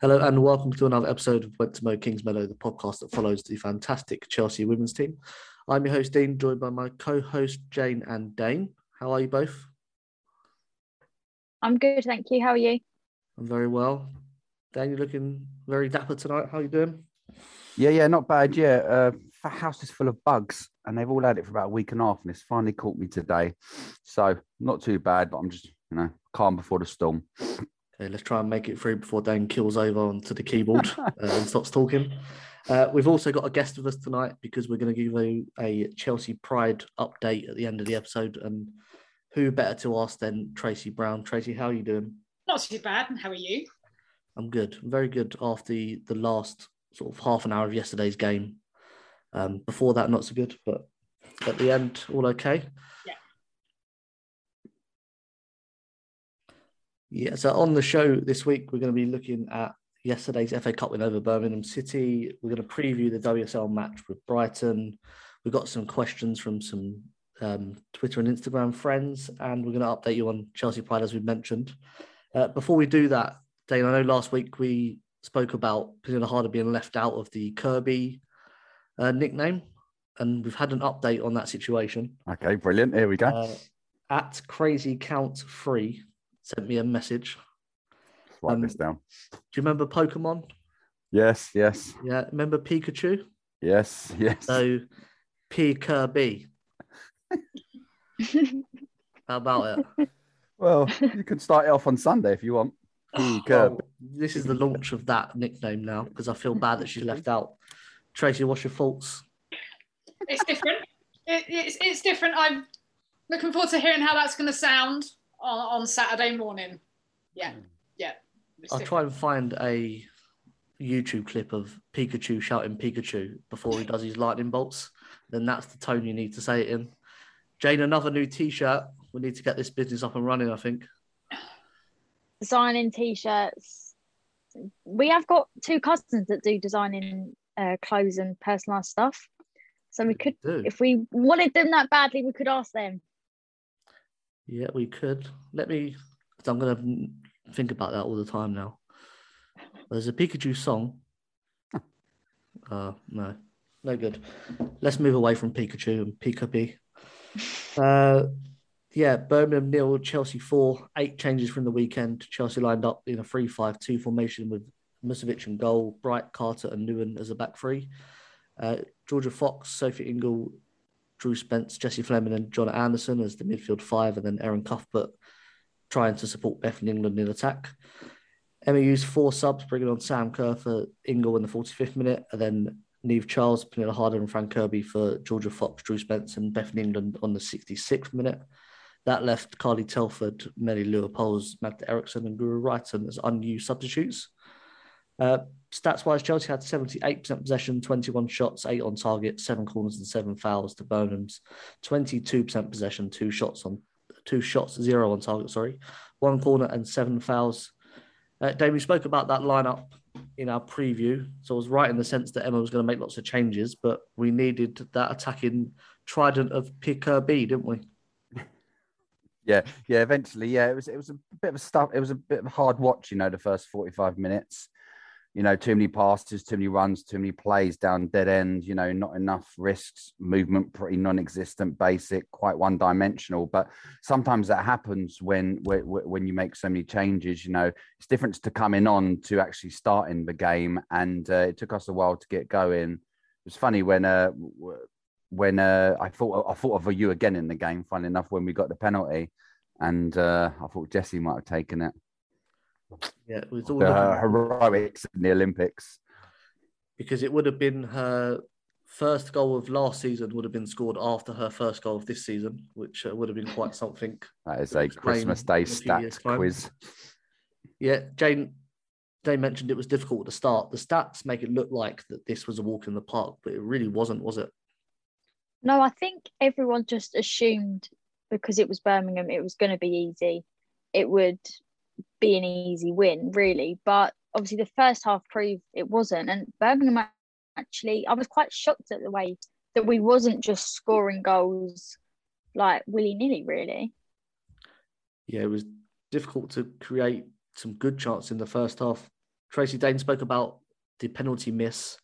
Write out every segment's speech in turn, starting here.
Hello and welcome to another episode of Went to Mo Kings Meadow, the podcast that follows the fantastic Chelsea women's team. I'm your host Dean, joined by my co-host Jane and Dane. How are you both? I'm good, thank you. How are you? I'm very well. Dane, you're looking very dapper tonight. How are you doing? Yeah, yeah, not bad. Yeah, uh, the house is full of bugs, and they've all had it for about a week and a half, and it's finally caught me today. So not too bad, but I'm just you know calm before the storm. Okay, let's try and make it through before Dan kills over onto the keyboard uh, and stops talking. Uh, we've also got a guest with us tonight because we're going to give you a Chelsea Pride update at the end of the episode. And who better to ask than Tracy Brown? Tracy, how are you doing? Not too bad. How are you? I'm good. I'm very good after the, the last sort of half an hour of yesterday's game. Um, before that, not so good, but at the end, all okay. Yeah. So on the show this week, we're going to be looking at yesterday's FA Cup win over Birmingham City. We're going to preview the WSL match with Brighton. We've got some questions from some um, Twitter and Instagram friends, and we're going to update you on Chelsea Pride as we mentioned. Uh, before we do that, Dane, I know last week we spoke about Pernille Harder being left out of the Kirby uh, nickname, and we've had an update on that situation. Okay, brilliant. Here we go. Uh, at Crazy Count Free sent me a message. Write um, this down. Do you remember Pokemon? Yes, yes, Yeah, remember Pikachu? yes, yes. So P Kirby. How about it? Well, you can start it off on Sunday if you want. P. Kirby. Well, this is the launch of that nickname now because I feel bad that she's left out. Tracy, what's your thoughts? It's different. it, it's, it's different. I'm looking forward to hearing how that's going to sound on, on Saturday morning. Yeah, yeah. I'll try and find a YouTube clip of Pikachu shouting Pikachu before he does his lightning bolts. Then that's the tone you need to say it in. Jane, another new T-shirt. We need to get this business up and running. I think. Designing t-shirts. We have got two cousins that do designing uh, clothes and personalised stuff. So we could, do. if we wanted them that badly, we could ask them. Yeah, we could. Let me. I'm gonna think about that all the time now. There's a Pikachu song. Uh, no, no good. Let's move away from Pikachu and Pikachu. Uh, yeah, Birmingham nil, Chelsea four. Eight changes from the weekend. Chelsea lined up in a 3-5-2 formation with Musovic and goal, Bright, Carter, and Nouwen as a back three. Uh, Jorja Fox, Sophie Ingle, Drew Spence, Jessie Fleming, and Jonna Andersson as the midfield five, and then Erin Cuthbert trying to support Bethany England in attack. Emma used four subs, bringing on Sam Kerr for Ingle in the 45th minute, and then Niamh Charles, Pernille Harder, and Fran Kirby for Jorja Fox, Drew Spence, and Bethany England on the 66th minute. That left Carly Telford, Melly Leupolz, Magda Eriksson, and Guro Reiten as unused substitutes. Uh, stats wise, Chelsea had 78% possession, 21 shots, eight on target, seven corners, and seven fouls to Burnham's 22% possession, two shots on two shots, zero on target, sorry, one corner and seven fouls. Uh, Dave, we spoke about that lineup in our preview. So I was right in the sense that Emma was going to make lots of changes, but we needed that attacking trident of Pickaby, didn't we? Yeah, yeah. Eventually, yeah. It was it was a bit of a stuff. It was a bit of a hard watch, you know, the first forty five minutes. You know, too many passes, too many runs, too many plays down dead end. You know, not enough risks, movement pretty non-existent, basic, quite one-dimensional. But sometimes that happens when when you make so many changes. You know, it's different to coming on to actually starting the game, and uh, it took us a while to get going. It was funny when uh, when uh, I thought I thought of you again in the game. Funny enough, when we got the penalty, and uh, I thought Jessie might have taken it. Yeah, it was all The heroics in the Olympics. because it would have been her first goal of last season would have been scored after her first goal of this season, which uh, would have been quite something. That is a Christmas Day in a few years' stats quiz. Yeah, Jane. Jane mentioned it was difficult to start. The stats make it look like that this was a walk in the park, but it really wasn't, was it? No, I think everyone just assumed because it was Birmingham, it was going to be easy. It would be an easy win, really. But obviously, the first half proved it wasn't. And Birmingham actually, I was quite shocked at the way that we wasn't just scoring goals like willy nilly, really. Yeah, it was difficult to create some good chance in the first half. Tracy Dane spoke about the penalty miss.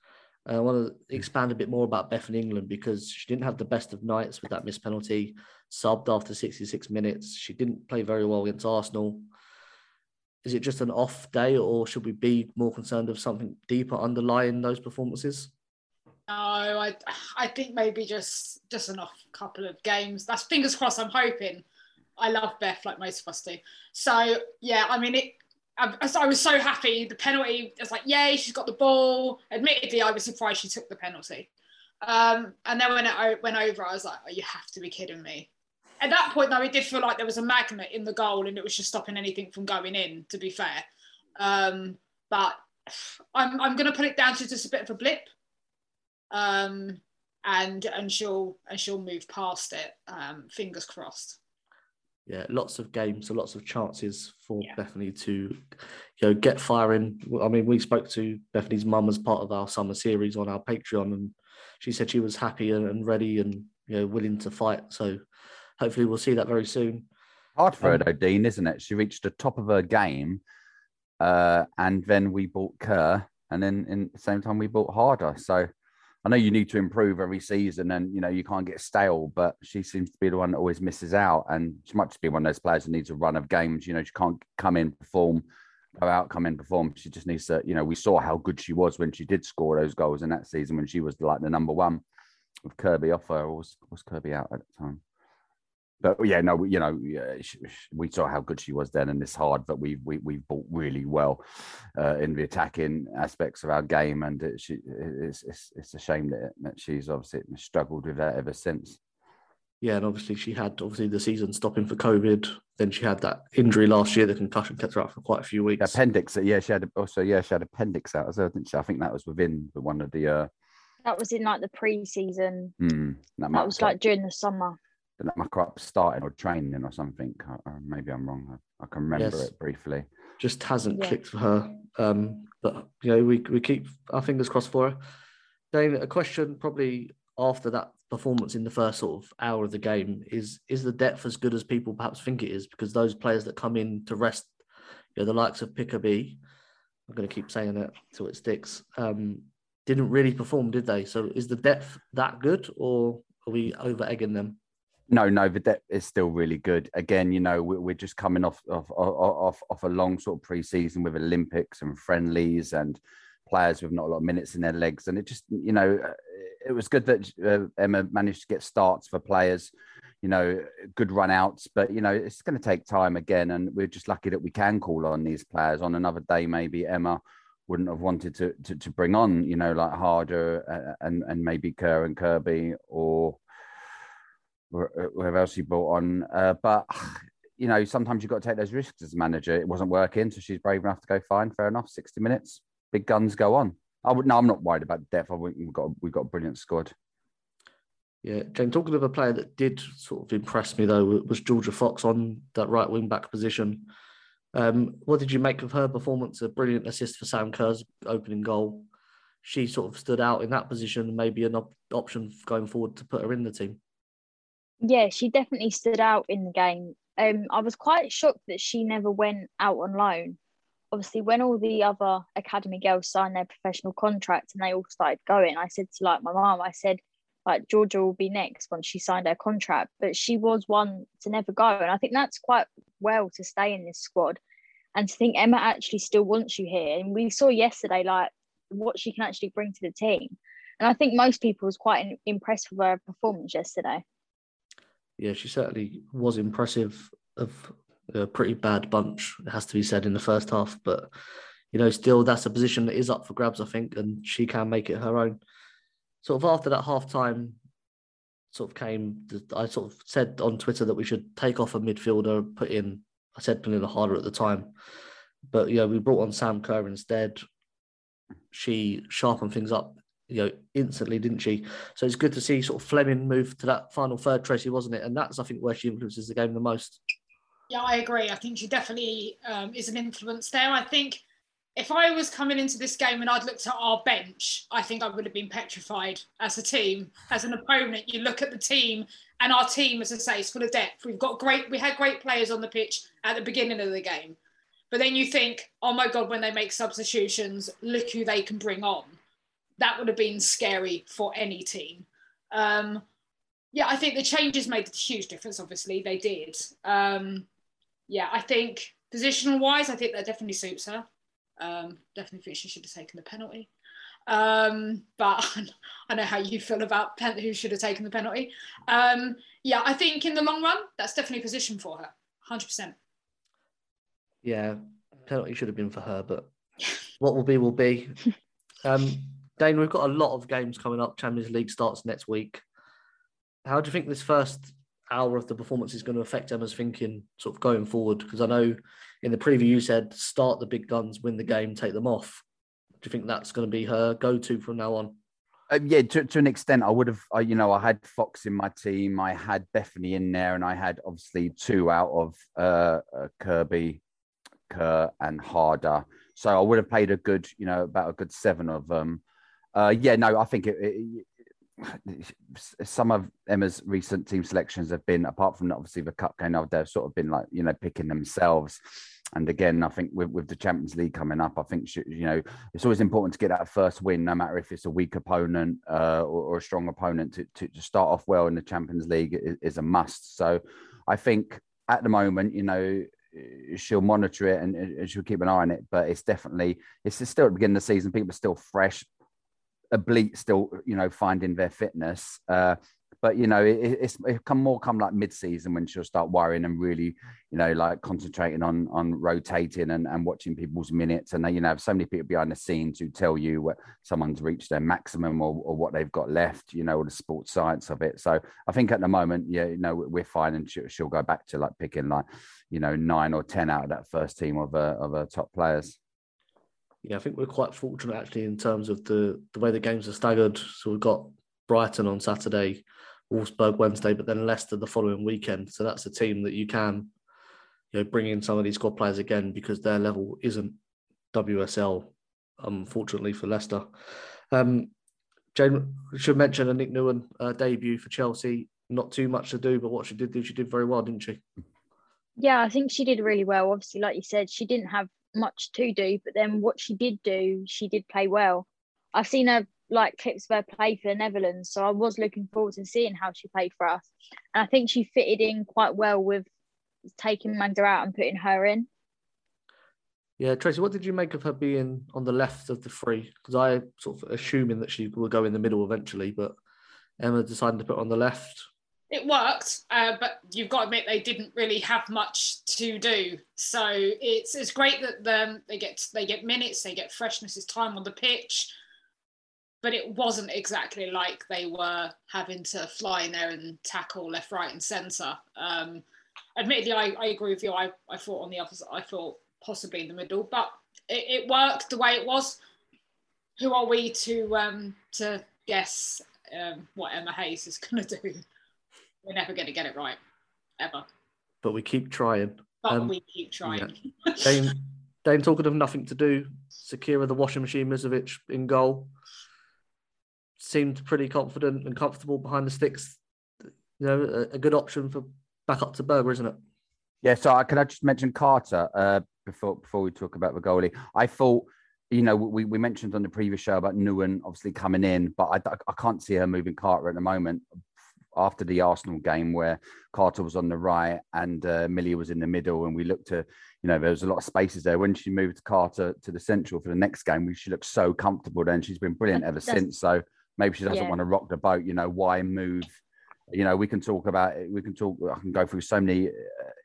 Uh, I want to expand a bit more about Bethany England because she didn't have the best of nights with that missed penalty. Subbed after 66 minutes. She didn't play very well against Arsenal. Is it just an off day, or should we be more concerned of something deeper underlying those performances? No, I I think maybe just just an off couple of games. That's fingers crossed. I'm hoping. I love Beth like most of us do. So yeah, I mean it. I, I was so happy. The penalty. It's like yay, she's got the ball. Admittedly, I was surprised she took the penalty. Um, and then when it went over, I was like, oh, you have to be kidding me. At that point, though, it did feel like there was a magnet in the goal, and it was just stopping anything from going in. To be fair, um, but I'm I'm going to put it down to just a bit of a blip um, and and she'll and she'll move past it. Um, fingers crossed. yeah, lots of games, so lots of chances for Yeah. Bethany to, you know, get firing. I mean, we spoke to Bethany's mum as part of our summer series on our Patreon, and she said she was happy and, and ready and you know willing to fight. So hopefully we'll see that very soon. Hard for her Um, though, Dean, isn't it? She reached the top of her game, uh, and then we bought Kerr, and then in the same time we bought Harder. So I know you need to improve every season, and you know you can't get stale. But she seems to be the one that always misses out, and she might just be one of those players that needs a run of games. You know, she can't come in, perform, go out, come in, perform. She just needs to. You know, we saw how good she was when she did score those goals in that season when she was like the number one with Kirby off her. Or was was Kirby out at the time? But yeah, no, we- you know, yeah, sh- sh- we saw how good she was then, and it's hard, but we we we've bought really well uh, in the attacking aspects of our game, and it, she, it's, it's it's a shame that, that she's obviously struggled with that ever since. Yeah, and obviously she had obviously the season stopping for COVID. Then she had that injury last year, the concussion kept her out for quite a few weeks. Appendix, yeah, she had also yeah, she had appendix out as well, didn't she? I think that was within the- one of the uh, That was in like the pre-season. hmm, that, That was like during the summer. That might have starting or training or something. Maybe I'm wrong. I, I can remember Yes. it briefly. just hasn't Yeah. clicked for her. Um, but you know, we we keep our fingers crossed for her. Dane, a question probably after that performance in the first sort of hour of the game is is the depth as good as people perhaps think it is? Because those players that come in to rest, you know, the likes of Pickaby, I'm going to keep saying it till it sticks. Um, didn't really perform, did they? So is the depth that good, or are we over egging them? No, no, the depth is still really good. Again, you know, we're, just coming off of off off a long sort of pre-season with Olympics and friendlies and players with not a lot of minutes in their legs, and it just, you know, it was good that uh, Emma managed to get starts for players. You know, good run outs, but you know, it's going to take time again, and we're just lucky that we can call on these players on another day. Maybe Emma wouldn't have wanted to to, to bring on, you know, like Harder uh, and and maybe Kerr and Kirby or whoever else you brought on. Uh, but you know, sometimes you've got to take those risks as a manager. It wasn't working, so she's brave enough to go fine, fair enough, 60 minutes. big guns go on. I would. No, I'm not worried about depth. I we've got we've got a brilliant squad. Yeah, Jane. Talking of a player that did sort of impress me though was Jorja Fox on that right wing back position. Um, what did you make of her performance? A brilliant assist for Sam Kerr's opening goal. She sort of stood out in that position. Maybe an op- option going forward to put her in the team. Yeah, she definitely stood out in the game. Um, I was quite shocked that she never went out on loan. Obviously, when all the other academy girls signed their professional contracts and they all started going, I said to like my mum, I said, like Jorja will be next once she signed her contract, but she was one to never go. And I think that's quite well to stay in this squad and to think Emma actually still wants you here. And we saw yesterday, like what she can actually bring to the team. And I think most people was quite impressed with her performance yesterday. Yeah, she certainly was impressive of a pretty bad bunch, it has to be said, in the first half. But, you know, still that's a position that is up for grabs, I think, and she can make it her own sort of after that half time sort of came, I sort of said on Twitter that we should take off a midfielder, put in, I said Pernille Harder at the time. But, yeah, we brought on Sam Kerr instead. She sharpened things up, you know, instantly, didn't she? So it's good to see sort of Fleming move to that final third, Tracy, wasn't it? And that's, I think, where she influences the game the most. Yeah, I agree. I think she definitely um, is an influence there. I think if I was coming into this game and I'd looked at our bench, I think I would have been petrified as a team. As an opponent, you look at the team, and our team, as I say, is full of depth. We've got great, we had great players on the pitch at the beginning of the game. But then you think, oh my God, when they make substitutions, look who they can bring on. That would have been scary for any team. Um, yeah, I think the changes made a huge difference, obviously, they did. Um, yeah, I think positional wise, I think that definitely suits her. Um, definitely think she should have taken the penalty. Um, but I know how you feel about pen- who should have taken the penalty. Um, yeah, I think in the long run, that's definitely a position for her, 100%. Yeah, penalty should have been for her, but what will be, will be. Um, Dane, we've got a lot of games coming up. Champions League starts next week. How do you think this first hour of the performance is going to affect Emma's thinking sort of going forward? Because I know in the preview you said start the big guns, win the game, take them off. Do you think that's going to be her go-to from now on? Uh, yeah, to, to an extent, I would have. Uh, you know, I had Fox in my team. I had Bethany in there, and I had obviously two out of uh, uh, Kirby, Kerr, and Harder. So I would have played a good, you know, about a good seven of them. Uh, yeah, no, I think it, it, some of Emma's recent team selections have been, apart from obviously the cup game, they've sort of been like you know picking themselves. And again, I think with, with the Champions League coming up, I think she, you know it's always important to get that first win, no matter if it's a weak opponent uh, or, or, a strong opponent. To, to, to, start off well in the Champions League is, is, a must. So I think at the moment, you know, she'll monitor it and, she'll keep an eye on it. But it's definitely it's still at the beginning of the season. People are still fresh oblique still, you know, finding their fitness. Uh, but you know, it, it's it come more come like mid-season when she'll start worrying and really, you know, like concentrating on on rotating and, and watching people's minutes. And then you know, have so many people behind the scenes who tell you what someone's reached their maximum or, or what they've got left. You know, or the sports science of it. So I think at the moment, yeah, you know, we're fine, and she'll, she'll go back to like picking like, you know, nine or ten out of that first team of uh, of her top players. Yeah, I think we're quite fortunate actually in terms of the the way the games are staggered. So we've got Brighton on Saturday, Wolfsburg Wednesday, but then Leicester the following weekend. So that's a team that you can, you know, bring in some of these squad players again because their level isn't WSL, unfortunately for Leicester. Um, Jane should mention Aniek Nouwen uh, debut for Chelsea. Not too much to do, but what she did do, she did very well, didn't she? Yeah, I think she did really well. Obviously, like you said, she didn't have much to do, but then what she did do, she did play well. I've seen her like clips of her play for the Netherlands, so I was looking forward to seeing how she played for us. And I think she fitted in quite well with taking Magda out and putting her in. Yeah, Tracy, what did you make of her being on the left of the three? Because I sort of assuming that she will go in the middle eventually, but Emma decided to put on the left it worked, uh, but you've got to admit they didn't really have much to do. So it's it's great that them they get they get minutes, they get freshness, it's time on the pitch, but it wasn't exactly like they were having to fly in there and tackle left, right, and centre. Um, admittedly, I, I agree with you. I, I thought on the opposite. I thought possibly in the middle, but it, it worked the way it was. who are we to um, to guess um, what Emma Hayes is going to do? We're never going to get it right, ever. But we keep trying. But Um, we keep trying. Dane, Dane talking of nothing to do. Zećira, the washing machine, Musovic in goal. Seemed pretty confident and comfortable behind the sticks. You know, a, a good option for back up to Berger, isn't it? Yeah, so I, can I just mention Carter uh, before before we talk about the goalie? I thought, you know, we, we mentioned on the previous show about Nouwen obviously coming in, but I, I can't see her moving Carter at the moment. After the Arsenal game, where Carter was on the right and uh, Millie was in the middle, and we looked to, you know, there was a lot of spaces there. When she moved Carter to the central for the next game, she looked so comfortable. Then she's been brilliant ever That's- since. So maybe she doesn't Yeah. want to rock the boat. You know, why move? you know, we can talk about it. We can talk. I can go through so many uh,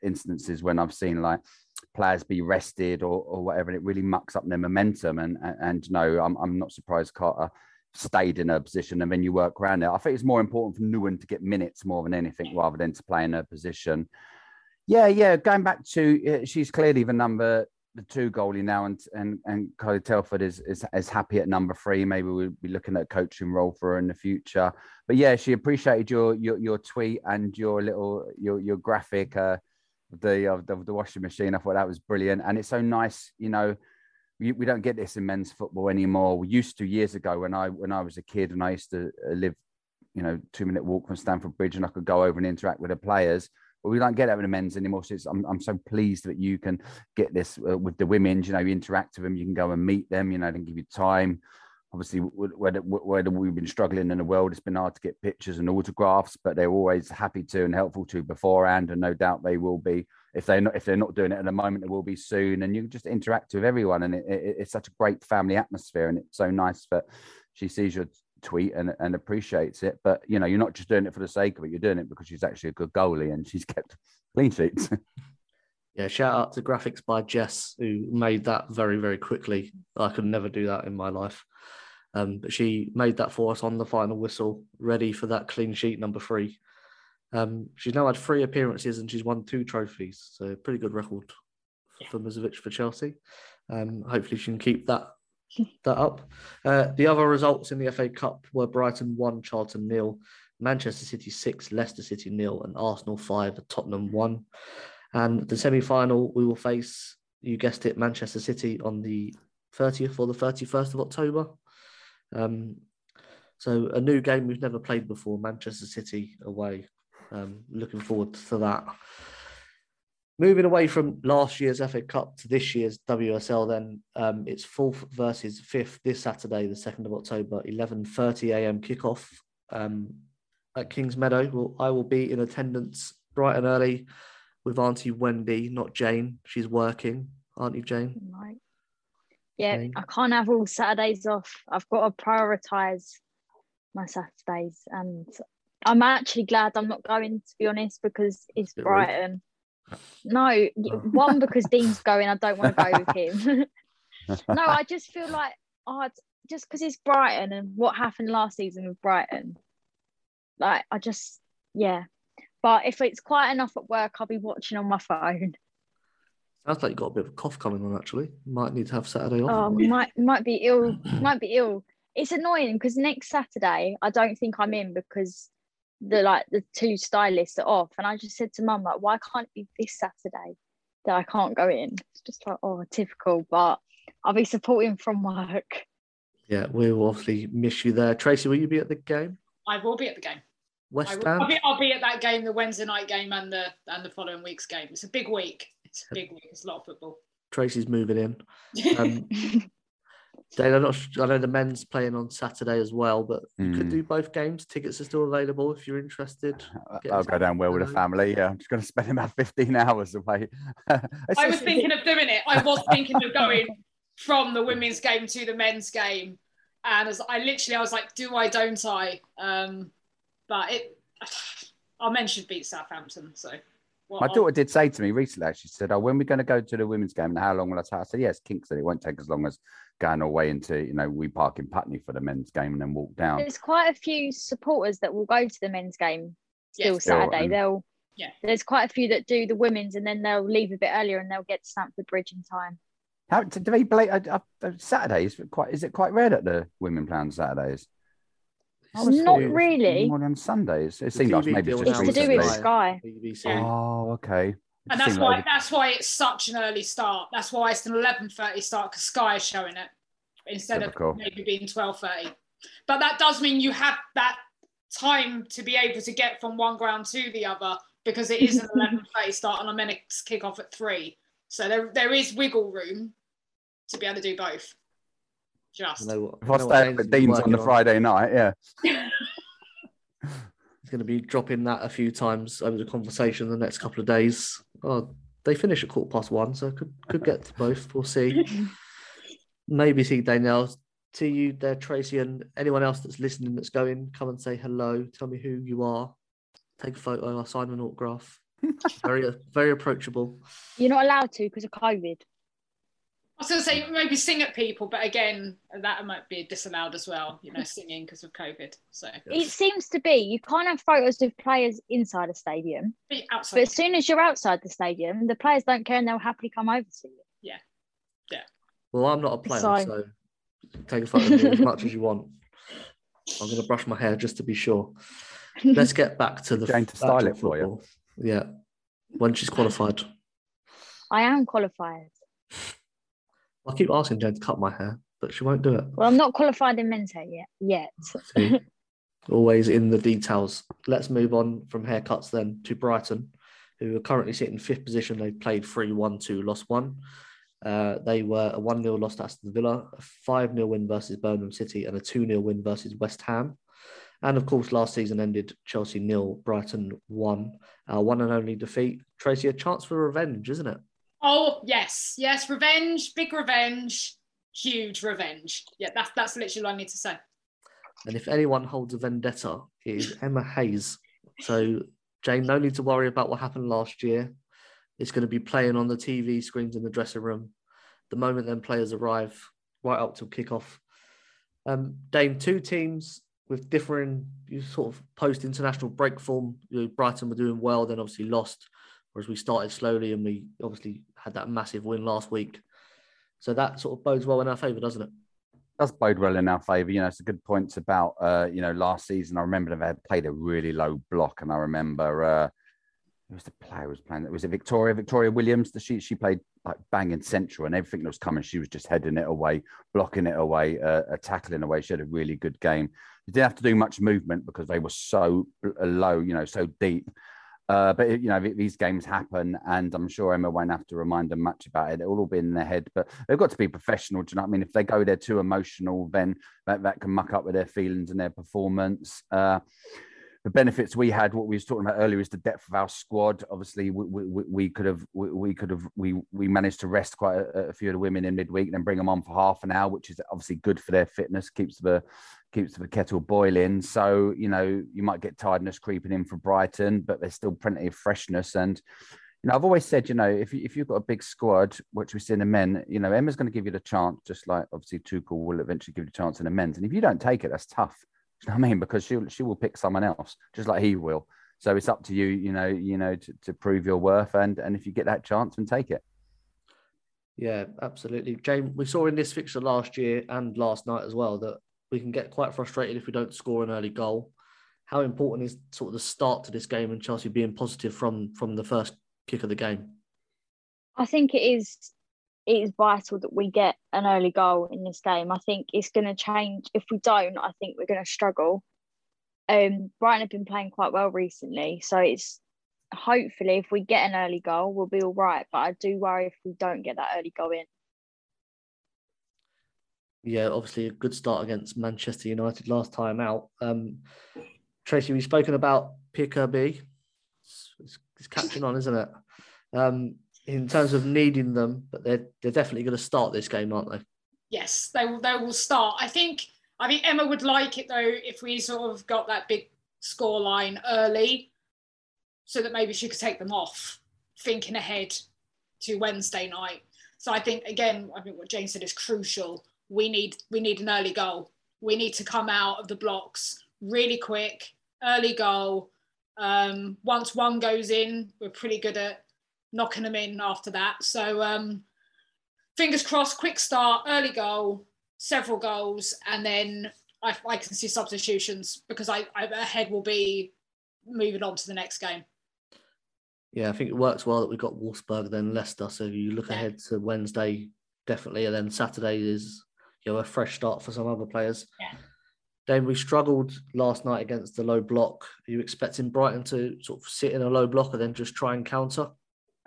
instances when I've seen like players be rested or, or whatever, and it really mucks up their momentum. And and, and no, I'm I'm not surprised Carter stayed in her position, and then you work around it. I think it's more important for Nouwen to get minutes more than anything, rather than to play in her position. Yeah, yeah. Going back to, uh, she's clearly the number the two goalie now, and and and Kylie Telford is, is is happy at number three. Maybe we'll be looking at coaching role for her in the future. But yeah, she appreciated your your your tweet and your little your your graphic uh, the of the, of the washing machine. I thought that was brilliant, and it's so nice. You know, we, we don't get this in men's football anymore. We used to years ago when I when I was a kid and I used to uh, live, you know, two minute walk from Stamford Bridge, and I could go over and interact with the players but we don't get that with the men's anymore. So I'm, I'm so pleased that you can get this uh, with the women. You know, you interact with them, you can go and meet them. You know, and give you time. Obviously, where, where we've been struggling in the world, it's been hard to get pictures and autographs, but they're always happy to and helpful to beforehand, and no doubt they will be if they're not if they're not doing it at the moment, it will be soon. And you just interact with everyone, and it, it, it's such a great family atmosphere, and it's so nice that she sees your tweet and, and appreciates it. But you know, you're not just doing it for the sake of it. You're doing it because she's actually a good goalie and she's kept clean sheets. Yeah, shout out to graphics by Jess who made that very very quickly. I could never do that in my life, um, but she made that for us on the final whistle, ready for that clean sheet number three. Um, she's now had three appearances and she's won two trophies, so pretty good record for Musovic for Chelsea. Um, hopefully, she can keep that that up. Uh, the other results in the FA Cup were Brighton one, Charlton nil, Manchester City six, Leicester City nil, and Arsenal five, Tottenham one. And the semi-final, we will face, you guessed it, Manchester City on the 30th or the 31st of October. Um, so a new game we've never played before, Manchester City away. Um, looking forward to that. Moving away from last year's FA Cup to this year's WSL, then um, it's fourth versus fifth this Saturday, the second of October, eleven thirty a.m. kickoff um, at Kings Meadow. Well, I will be in attendance bright and early with Auntie Wendy, not Jane. She's working, aren't you, Jane? Right. Yeah, Okay. I can't have all Saturdays off. I've got to prioritise my Saturdays, and I'm actually glad I'm not going to be honest because it's Bit rude. Brighton. No, one because Dean's going. I don't want to go with him. no, I just feel like oh, just because it's Brighton and what happened last season with Brighton. Like I just yeah. But if it's quiet enough at work, I'll be watching on my phone. Sounds like you got a bit of a cough coming on. Actually, might need to have Saturday off. Oh, might might be ill. Might be ill. It's annoying because next Saturday I don't think I'm in because the like the two stylists are off, and I just said to Mum like, why can't it be this Saturday that I can't go in? It's just like oh, typical. But I'll be supporting from work. Yeah, we will obviously miss you there. Tracy, will you be at the game? I will be at the game. West Ham. I'll, be, I'll be at that game, the Wednesday night game, and the and the following week's game. It's a big week. It's a big week. It's a lot of football. Tracy's moving in. Um, Dave, I'm not sure, I know the men's playing on Saturday as well, but you could Mm. do both games. Tickets are still available if you're interested. Get I'll go down well with the family. Yeah, I'm just going to spend about 15 hours away. I was just- thinking of doing it. I was thinking of going from the women's game to the men's game, and as I literally, I was like, "Do I? Don't I?" Um, but it, our men should beat Southampton. So, well, My daughter did say to me recently, actually, she said, Oh, when we're going to go to the women's game and how long will I take? I said, Yes, Kingston. It won't take as long as going away into, you know, we park in Putney for the men's game and then walk down. There's quite a few supporters that will go to the men's game still Yes. Saturday. and- They'll Yeah. There's quite a few that do the women's and then they'll leave a bit earlier and they'll get to Stamford Bridge in time. How do they play uh, uh, uh, Saturdays? Quite is it quite rare that the women play on Saturdays? I always Not thought it was really. More on Sundays. It seems like maybe it's just to do with. Sky. Yeah. Oh, okay. It and that's why like- that's why it's such an early start. That's why it's an eleven thirty start because Sky is showing it instead Typical. of maybe being twelve thirty. But that does mean you have that time to be able to get from one ground to the other because it is an eleven thirty start and I'm meant to kick off at three. So there there is wiggle room to be able to do both. Just know what- If I I stay James up at is Dean's on working the Friday night, yeah. He's going to be dropping that a few times over the conversation the next couple of days. Oh, they finish at quarter past one, so could could get to both. We'll see. Maybe see Danielle. To you there, Tracy, and anyone else that's listening that's going, come and say hello. Tell me who you are. Take a photo. I'll sign an autograph. very very approachable. You're not allowed to because of COVID. I was going to say maybe sing at people, but again, that might be disallowed as well. You know, singing because of COVID. So It seems to be you can't have photos of players inside a stadium, be but as soon as you're outside the stadium, the players don't care and they'll happily come over to you. Yeah, yeah. Well, I'm not a player, So- so take a photo of me as much as you want. I'm going to brush my hair just to be sure. Let's get back to the Jane to style it for you. Yeah, when she's qualified. I am qualified. I keep asking Jane to cut my hair, but she won't do it. Well, I'm not qualified in men's hair yet. Yet. See? Always in the details. Let's move on from haircuts then to Brighton, who are currently sitting fifth position. They played 3 1 2, lost one. Uh, they were a 1 0 loss to Aston Villa, a 5 0 win versus Birmingham City, and a 2 0 win versus West Ham. And of course, last season ended Chelsea nil, Brighton one, our one and only defeat. Tracy, a chance for revenge, isn't it? Oh yes, yes, revenge, big revenge, huge revenge. Yeah, that's that's literally all I need to say. And if anyone holds a vendetta, it is Emma Hayes. So, Jane, no need to worry about what happened last year. It's going to be playing on the TV screens in the dressing room. The moment then players arrive, right up till kickoff. Um, Dame, two teams with differing you sort of post international break form. You know, Brighton were doing well, then obviously lost, whereas we started slowly and we obviously had that massive win last week. So that sort of bodes well in our favour, doesn't it? does bode well in our favour. You know, it's a good point about uh, you know last season. I remember they had played a really low block, and I remember uh, who was the player was playing? It was it Victoria? Victoria Williams. The, she she played like banging central, and everything that was coming, she was just heading it away, blocking it away, uh, uh, tackling away. She had a really good game. They didn't have to do much movement because they were so uh, low, you know, so deep. Uh, but you know these games happen, and I'm sure Emma won't have to remind them much about it. It will all be in their head, but they've got to be professional. Do you know what I mean? If they go there too emotional, then that, that can muck up with their feelings and their performance. Uh, the benefits we had, what we was talking about earlier, is the depth of our squad. Obviously, we, we, we could have we, we could have we we managed to rest quite a, a few of the women in midweek and then bring them on for half an hour, which is obviously good for their fitness, keeps the keeps the kettle boiling. So you know you might get tiredness creeping in for Brighton, but there's still plenty of freshness. And you know I've always said, you know, if if you've got a big squad, which we see in the men, you know Emma's going to give you the chance, just like obviously Tuchel will eventually give you the chance in the men's. And if you don't take it, that's tough. Do you know what I mean? Because she she will pick someone else, just like he will. So it's up to you, you know, you know, to, to prove your worth, and and if you get that chance, and take it. Yeah, absolutely. James, we saw in this fixture last year and last night as well that we can get quite frustrated if we don't score an early goal. How important is sort of the start to this game and Chelsea being positive from from the first kick of the game? I think it is it is vital that we get an early goal in this game. I think it's going to change. If we don't, I think we're going to struggle. Um, Brighton have been playing quite well recently, so it's hopefully if we get an early goal, we'll be all right. But I do worry if we don't get that early goal in. Yeah, obviously a good start against Manchester United last time out. Um, Tracy, we've spoken about Kirby. It's, it's, it's catching on, isn't it? Um, in terms of needing them, but they're they're definitely going to start this game, aren't they? Yes, they will. They will start. I think. I think Emma would like it though if we sort of got that big score line early, so that maybe she could take them off, thinking ahead to Wednesday night. So I think again, I think what Jane said is crucial. We need we need an early goal. We need to come out of the blocks really quick, early goal. Um, once one goes in, we're pretty good at knocking them in after that. So um, fingers crossed, quick start, early goal, several goals, and then I, I can see substitutions because I, I ahead will be moving on to the next game. Yeah, I think it works well that we've got Wolfsburg then Leicester. So you look Yeah. ahead to Wednesday, definitely, and then Saturday is you know a fresh start for some other players. Yeah. Then we struggled last night against the low block. Are you expecting Brighton to sort of sit in a low block and then just try and counter?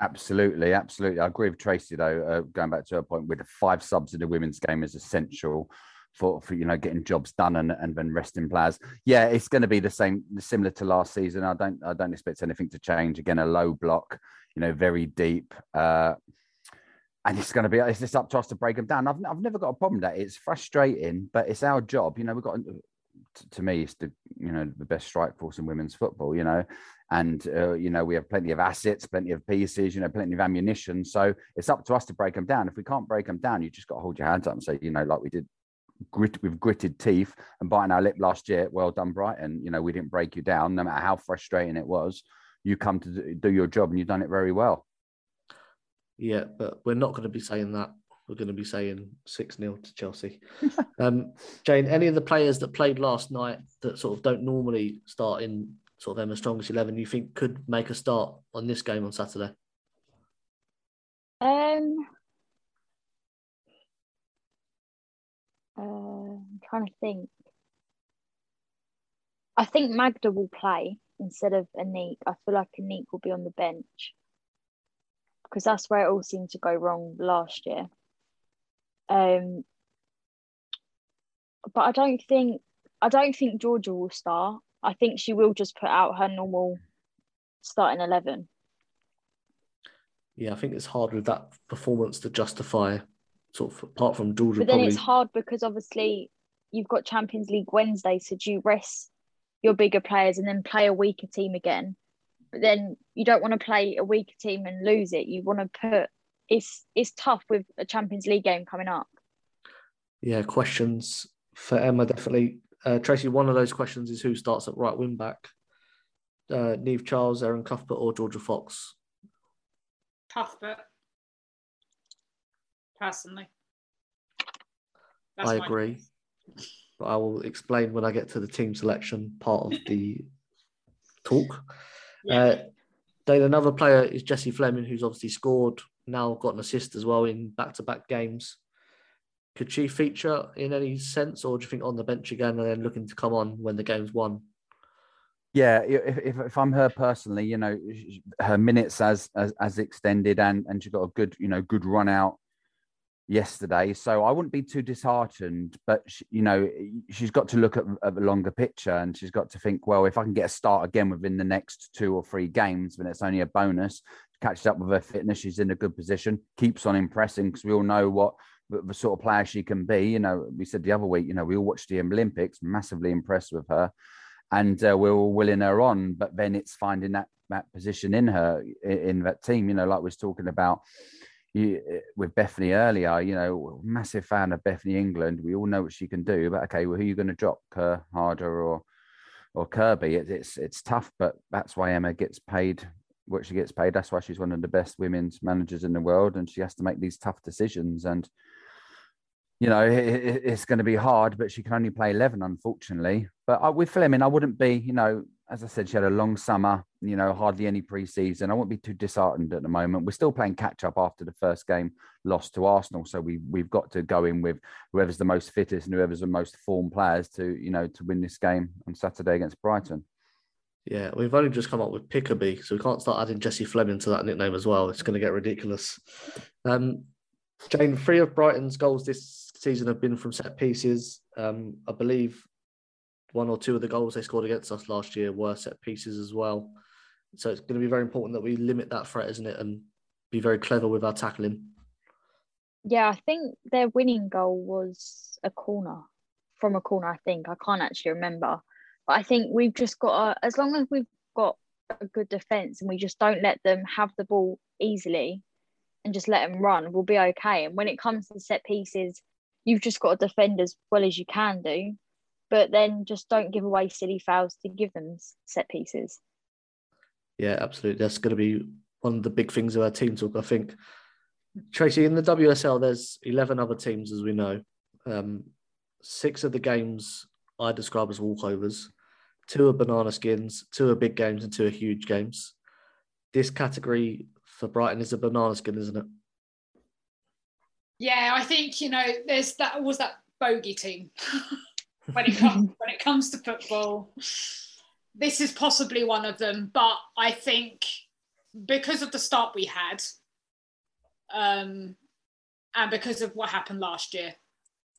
Absolutely, absolutely. I agree with Tracy though. Uh, going back to her point, with the five subs in the women's game is essential for for you know getting jobs done and and then resting players. Yeah, it's going to be the same, similar to last season. I don't I don't expect anything to change. Again, a low block, you know, very deep. Uh, and it's going to be it's just up to us to break them down. I've, I've never got a problem with that. It's frustrating, but it's our job. You know, we've got to, to me, it's the you know the best strike force in women's football. You know, and uh, you know we have plenty of assets, plenty of pieces, you know, plenty of ammunition. So it's up to us to break them down. If we can't break them down, you just got to hold your hands up and say, you know, like we did grit with gritted teeth and biting our lip last year. Well done, Brighton. You know, we didn't break you down, no matter how frustrating it was. You come to do- your job, and you've done it very well. Yeah, but we're not going to be saying that. We're going to be saying 6 0 to Chelsea. um, Jane, any of the players that played last night that sort of don't normally start in sort of Emma's strongest 11, you think could make a start on this game on Saturday? Um, uh, I'm trying to think. I think Magda will play instead of Aniek. I feel like Aniek will be on the bench because that's where it all seemed to go wrong last year. Um, but I don't think I don't think Jorja will start. I think she will just put out her normal starting eleven. Yeah, I think it's hard with that performance to justify, sort of, apart from Jorja. But then probably, it's hard because obviously you've got Champions League Wednesday, so do you rest your bigger players and then play a weaker team again? But then you don't want to play a weaker team and lose it. You want to put it's it's tough with a Champions League game coming up. Yeah, questions for Emma definitely. Uh, Tracy, one of those questions is who starts at right wing back? Uh, Niamh Charles, Erin Cuthbert, or Jorja Fox? Cuthbert, personally. I agree. But I will explain when I get to the team selection part of the talk. Yeah. Uh, then another player is Jessie Fleming, who's obviously scored, now got an assist as well in back to back games. Could she feature in any sense, or do you think on the bench again and then looking to come on when the game's won? Yeah, if, if, if I'm her personally, you know, her minutes as, as as extended and and she got a good, you know, good run out yesterday. So I wouldn't be too disheartened, but she, you know, she's got to look at, at the longer picture and she's got to think, well, if I can get a start again within the next two or three games, then it's only a bonus. Catches up with her fitness, she's in a good position. Keeps on impressing because we all know what the, the sort of player she can be. You know, we said the other week, you know, we all watched the Olympics, massively impressed with her and uh, we're all willing her on. But then it's finding that that position in her in, that team. You know, like we was talking about you, uh, with Bethany earlier. You know, massive fan of Bethany England. We all know what she can do. But okay, well, who are you going to drop, Kerr, Harder, or or Kirby? It, it's it's tough, but that's why Emma gets paid what she gets paid. That's why she's one of the best women's managers in the world, and she has to make these tough decisions and you know, it, it- it's going to be hard, but she can only play 11, unfortunately. But I, with Fleming, I wouldn't be, you know, as I said, she had a long summer, you know, hardly any preseason. I won't be too disheartened at the moment. We're still playing catch up after the first game lost to Arsenal. So we, we've got to go in with whoever's the most fittest and whoever's the most formed players to, you know, to win this game on Saturday against Brighton. Yeah, we've only just come up with Pickaby, so we can't start adding Jessie Fleming to that nickname as well. It's going to get ridiculous. Um, Jane, three of Brighton's goals this season have been from set pieces. Um, I believe one or two of the goals they scored against us last year were set pieces as well. So it's going to be very important that we limit that threat, isn't it, and be very clever with our tackling. Yeah, I think their winning goal was a corner from a corner. I think I can't actually remember, but I think we've just got to, as long as we've got a good defense and we just don't let them have the ball easily and just let them run, we'll be okay. And when it comes to set pieces, you've just got to defend as well as you can do, but then just don't give away silly fouls to give them set pieces. Yeah, absolutely. That's going to be one of the big things of our team talk. I think Tracy, in the WSL, there's 11 other teams, as we know. Um, six of the games I describe as walkovers. Two are banana skins, two are big games, and two are huge games. This category for Brighton is a banana skin, isn't it? Yeah, I think you know there's that was that bogey team when it comes when it comes to football. This is possibly one of them, but I think because of the start we had, um, and because of what happened last year,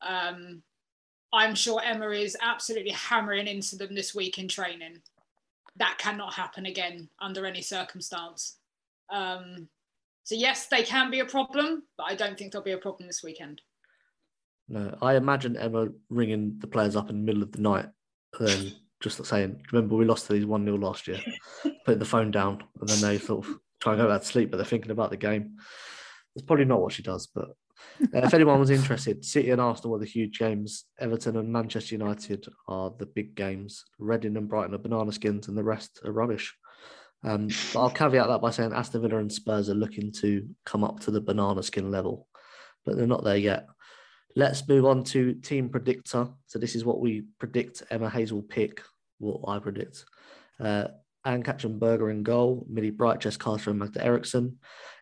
um, I'm sure Emma is absolutely hammering into them this week in training. That cannot happen again under any circumstance. Um, so yes, they can be a problem, but I don't think they'll be a problem this weekend. No, I imagine Emma ringing the players up in the middle of the night and then just saying, remember we lost to these 1 0 last year, putting the phone down, and then they sort of try and go back to sleep, but they're thinking about the game. It's probably not what she does, but uh, if anyone was interested, City and Arsenal are the huge games. Everton and Manchester United are the big games. Reading and Brighton are banana skins, and the rest are rubbish. Um, but I'll caveat that by saying Aston Villa and Spurs are looking to come up to the banana skin level, but they're not there yet. Let's move on to team predictor. So this is what we predict Emma Hayes will pick, what I predict. Uh, Ann-Katrin Berger in goal, Millie Bright, Jess Carter and Magda Eriksson,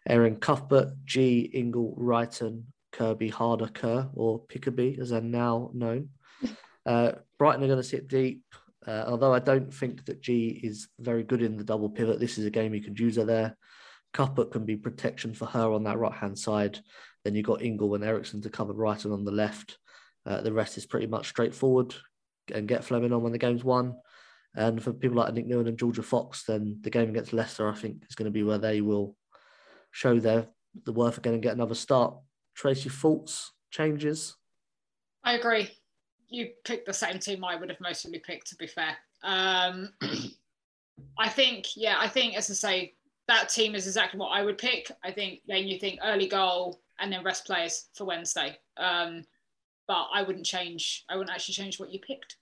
Erin Cuthbert, Ji, Ingle, Reiten, Kirby, Harder, Kerr, or Pickaby as they're now known. Uh, Brighton are going to sit deep. Uh, although I don't think that Ji is very good in the double pivot, this is a game you could use her there. Cuthbert can be protection for her on that right hand side. Then you've got Ingle and Eriksson to cover right and on the left. Uh, the rest is pretty much straightforward and get Fleming on when the game's won. And for people like Aniek Nouwen and Jorja Fox, then the game against Leicester, I think, is going to be where they will show their the worth again and get another start. Tracy, thoughts, changes? I agree you picked the same team I would have mostly picked, to be fair. Um, I think, yeah, I think, as I say, that team is exactly what I would pick. I think then you think early goal and then rest players for Wednesday. Um, but I wouldn't change, I wouldn't actually change what you picked.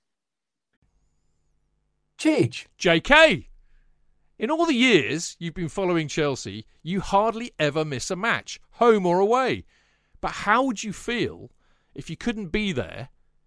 Cheech. JK. In all the years you've been following Chelsea, you hardly ever miss a match, home or away. But how would you feel if you couldn't be there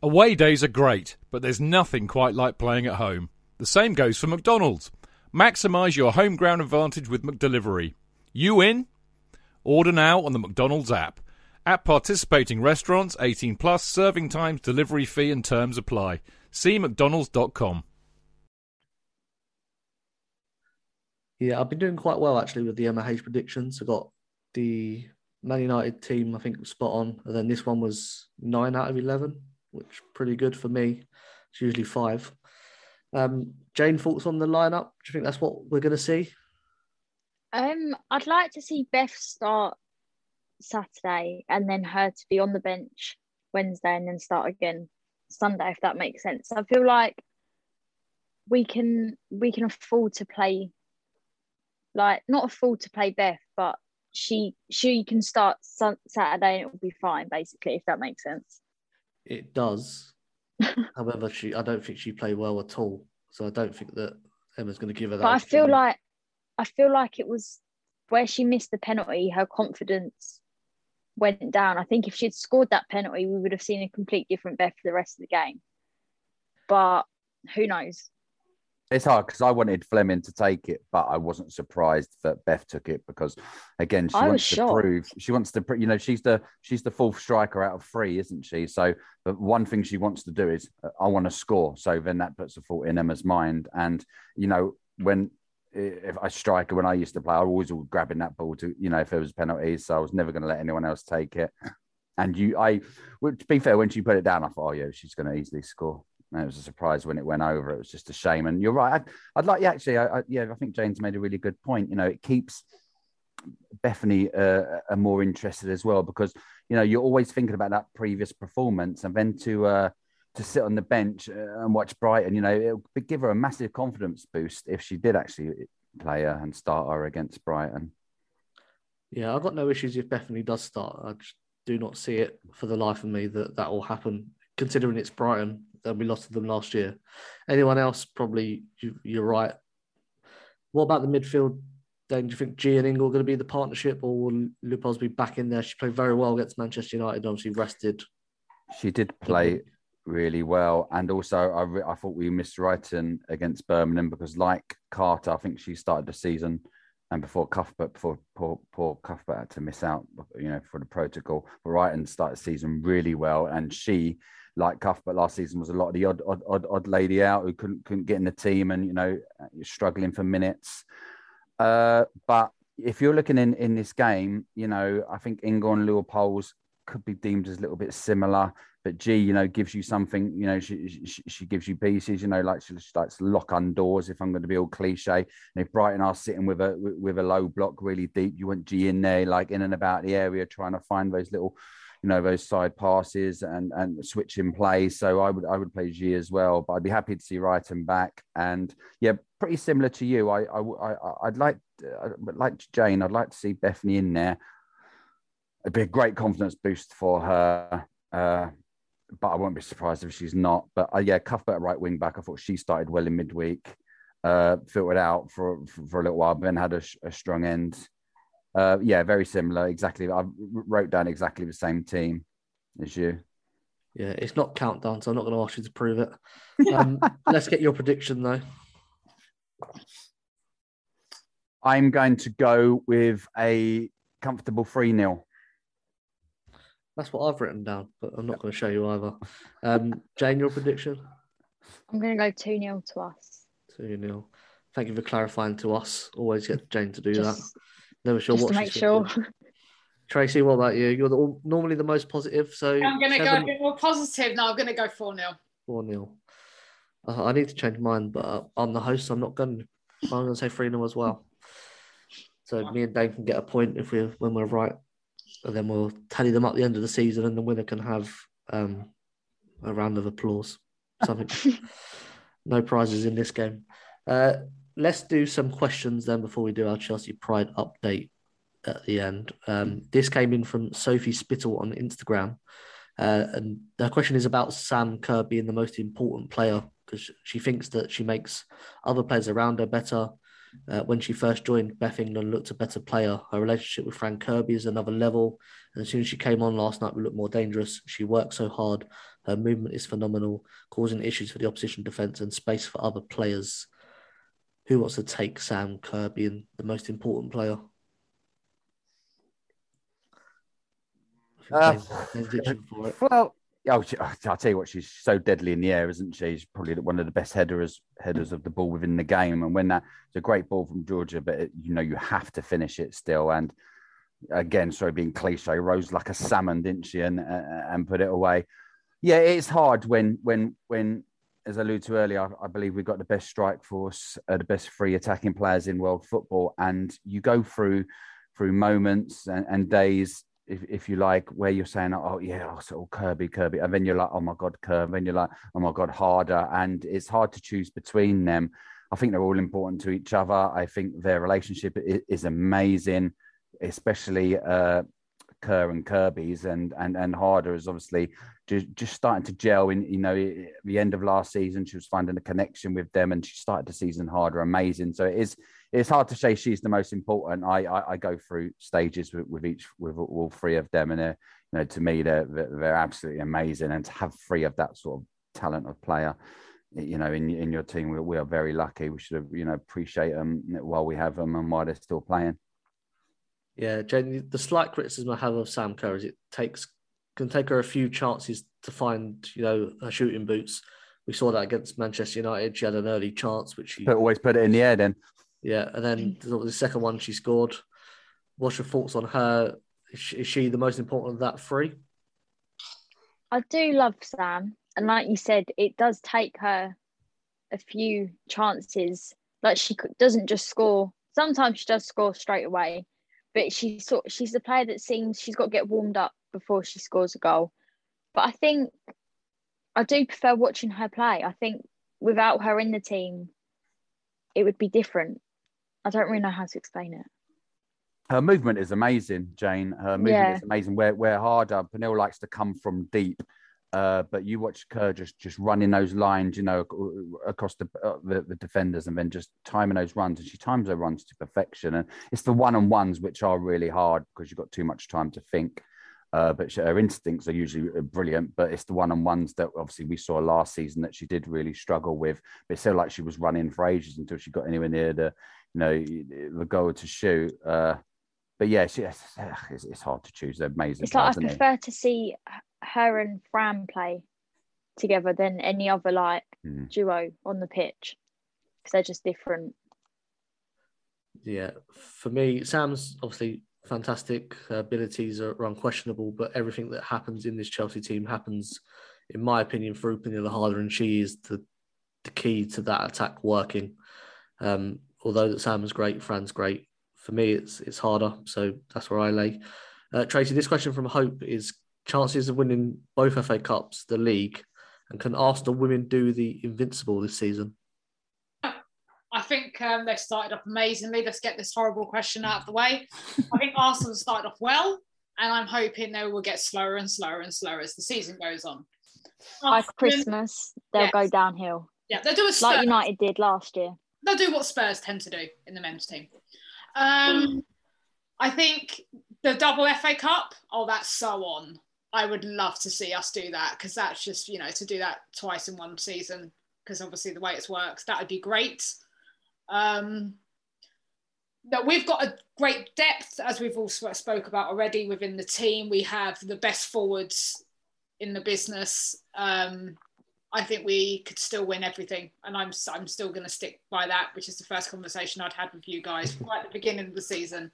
Away days are great, but there's nothing quite like playing at home. The same goes for McDonald's. Maximise your home ground advantage with McDelivery. You in? Order now on the McDonald's app. At participating restaurants, 18 plus, serving times, delivery fee and terms apply. See mcdonalds.com. Yeah, I've been doing quite well actually with the Hayes predictions. I got the Man United team, I think, spot on. And then this one was 9 out of 11 which pretty good for me. It's usually five. Um, Jane, thoughts on the lineup? Do you think that's what we're going to see? Um, I'd like to see Beth start Saturday and then her to be on the bench Wednesday and then start again Sunday, if that makes sense. I feel like we can we can afford to play like not afford to play Beth, but she she can start Saturday and it will be fine, basically, if that makes sense it does. However, she I don't think she played well at all. So I don't think that Emma's going to give her that. But I feel like I feel like it was where she missed the penalty, her confidence went down. I think if she'd scored that penalty, we would have seen a complete different Beth for the rest of the game. But who knows? It's hard because I wanted Fleming to take it, but I wasn't surprised that Beth took it because, again, she I wants to shocked. prove she wants to, you know, she's the she's the fourth striker out of three, isn't she? So, but one thing she wants to do is uh, I want to score. So then that puts a thought in Emma's mind, and you know when if a striker when I used to play, I was always grabbing that ball to, you know, if there was penalties, so I was never going to let anyone else take it. And you, I, well, to be fair, when she put it down, I thought, oh yeah, she's going to easily score. And it was a surprise when it went over. It was just a shame. And you're right. I'd, I'd like, yeah, actually, I, I, yeah, I think Jane's made a really good point. You know, it keeps Bethany uh, more interested as well because you know you're always thinking about that previous performance, and then to uh, to sit on the bench uh, and watch Brighton, you know, it would give her a massive confidence boost if she did actually play her and start her against Brighton. Yeah, I've got no issues if Bethany does start. I just do not see it for the life of me that that will happen. Considering it's Brighton, and we lost to them last year. Anyone else, probably you, you're right. What about the midfield? Then do you think Ji and Ingle are going to be the partnership, or will Leupolz be back in there? She played very well against Manchester United. Obviously rested. She did play really well, and also I, re- I thought we missed Reiten against Birmingham because, like Carter, I think she started the season and before Cuthbert, before poor, poor Cuthbert had to miss out, you know, for the protocol. But Reiten started the season really well, and she, like Cuthbert last season, was a lot of the odd, odd, odd, odd lady out who couldn't couldn't get in the team, and you know, struggling for minutes. Uh, but if you're looking in in this game, you know, I think Ingle and Leupolz could be deemed as a little bit similar. But Ji, you know, gives you something. You know, she she, she gives you pieces. You know, like she, she likes to lock on doors. If I'm going to be all cliche, and if Brighton are sitting with a with a low block really deep, you want Ji in there, like in and about the area, trying to find those little, you know, those side passes and and switching plays. So I would I would play Ji as well. But I'd be happy to see Reiten back. And yeah, pretty similar to you. I I, I I'd like I'd like Jane. I'd like to see Bethany in there. It'd be a great confidence boost for her. Uh, but I won't be surprised if she's not. But uh, yeah, Cuthbert right wing back. I thought she started well in midweek, uh, filtered out for, for, for a little while, but then had a, a strong end. Uh, yeah, very similar. Exactly. I wrote down exactly the same team as you. Yeah, it's not countdown, so I'm not going to ask you to prove it. Um, let's get your prediction though. I'm going to go with a comfortable 3 0. That's what I've written down, but I'm not going to show you either. Um, Jane, your prediction? I'm going to go 2 0 to us. 2 0. Thank you for clarifying to us. Always get Jane to do that. Just, Never sure what to make sure. thinking. Tracy, what about you? You're the, normally the most positive, so I'm going to go a bit more positive. No, I'm going to go 4 0. 4 0. Uh, I need to change mine, but uh, I'm the host, so I'm not going to. I'm going to say 3 0 as well. So me and Dave can get a point if we when we're right, and then we'll tally them up at the end of the season, and the winner can have um, a round of applause. Something. no prizes in this game. Uh, let's do some questions then before we do our Chelsea Pride update at the end. Um, this came in from Sophie Spittle on Instagram. Uh, and the question is about Sam Kerr being the most important player because she thinks that she makes other players around her better. Uh, when she first joined, Beth England looked a better player. Her relationship with Fran Kirby is another level. And as soon as she came on last night, we looked more dangerous. She works so hard. Her movement is phenomenal, causing issues for the opposition defence and space for other players. Who wants to take Sam Kerr being the most important player? Uh, Jane's- Jane's itching for it. Well, oh, she- I'll tell you what, she's so deadly in the air, isn't she? She's probably one of the best headers headers of the ball within the game. And when that it's a great ball from Georgia, but it, you know you have to finish it still. And again, sorry, being cliche, rose like a salmon, didn't she? And uh, and put it away. Yeah, it's hard when when when as I alluded to earlier, I, I believe we've got the best strike force, uh, the best free attacking players in world football, and you go through through moments and, and days, if, if you like, where you're saying, "Oh yeah, oh, so Kirby, Kirby," and then you're like, "Oh my God, Kirby," and you're like, "Oh my God, Harder," and it's hard to choose between them. I think they're all important to each other. I think their relationship is, is amazing, especially uh, Kerr and Kirby's, and and and Harder is obviously just, just starting to gel. In you know the end of last season, she was finding a connection with them, and she started the season Harder amazing. So it is it's hard to say she's the most important. I I, I go through stages with, with each with all three of them, and uh, you know to me they're they're absolutely amazing, and to have three of that sort of talent of player you know, in in your team, we, we are very lucky. We should have, you know, appreciate them while we have them and while they're still playing. Yeah, Jenny, the slight criticism I have of Sam Kerr is it takes can take her a few chances to find, you know, her shooting boots. We saw that against Manchester United. She had an early chance, which she but always put it in the air. Then, yeah, and then the second one she scored. What's your thoughts on her? Is she, is she the most important of that three? I do love Sam, and like you said, it does take her a few chances. Like she doesn't just score. Sometimes she does score straight away, but she's sort she's the player that seems she's got to get warmed up before she scores a goal. But I think I do prefer watching her play. I think without her in the team, it would be different. I don't really know how to explain it. Her movement is amazing, Jane. Her movement yeah. is amazing. Where where Harder, Pernille likes to come from deep. Uh, but you watch Kerr just just running those lines, you know, across the, uh, the, the defenders, and then just timing those runs. And she times her runs to perfection. And it's the one on ones which are really hard because you've got too much time to think. Uh, but she, her instincts are usually uh, brilliant. But it's the one on ones that obviously we saw last season that she did really struggle with. But it's so like she was running for ages until she got anywhere near the, you know, the goal to shoot. Uh, but yeah, she, it's, it's, hard to choose. They're amazing. It's like I prefer to see her and Fran play together than any other like mm. duo on the pitch because they're just different. Yeah, for me, Sam's obviously fantastic. Her abilities are, unquestionable, but everything that happens in this Chelsea team happens, in my opinion, through Pernille Harder, and she is the the key to that attack working. Um, although that Sam is great, Fran's great. For me, it's it's Harder, so that's where I lay. Uh, Tracy, this question from Hope is: chances of winning both FA Cups, the league, and can Arsenal women do the invincible this season? I think um, they started off amazingly. Let's get this horrible question out of the way. I think Arsenal started off well, and I'm hoping they will get slower and slower and slower as the season goes on. By Christmas, they'll yes. go downhill. Yeah, they'll do a like United did last year. They'll do what Spurs tend to do in the men's team. Um, I think the double FA Cup. Oh, that's so on. I would love to see us do that because that's just you know to do that twice in one season because obviously the way it works that would be great. Um, that we've got a great depth as we've also spoke about already within the team. We have the best forwards in the business. Um, I think we could still win everything, and I'm I'm still going to stick by that, which is the first conversation I'd had with you guys right at the beginning of the season.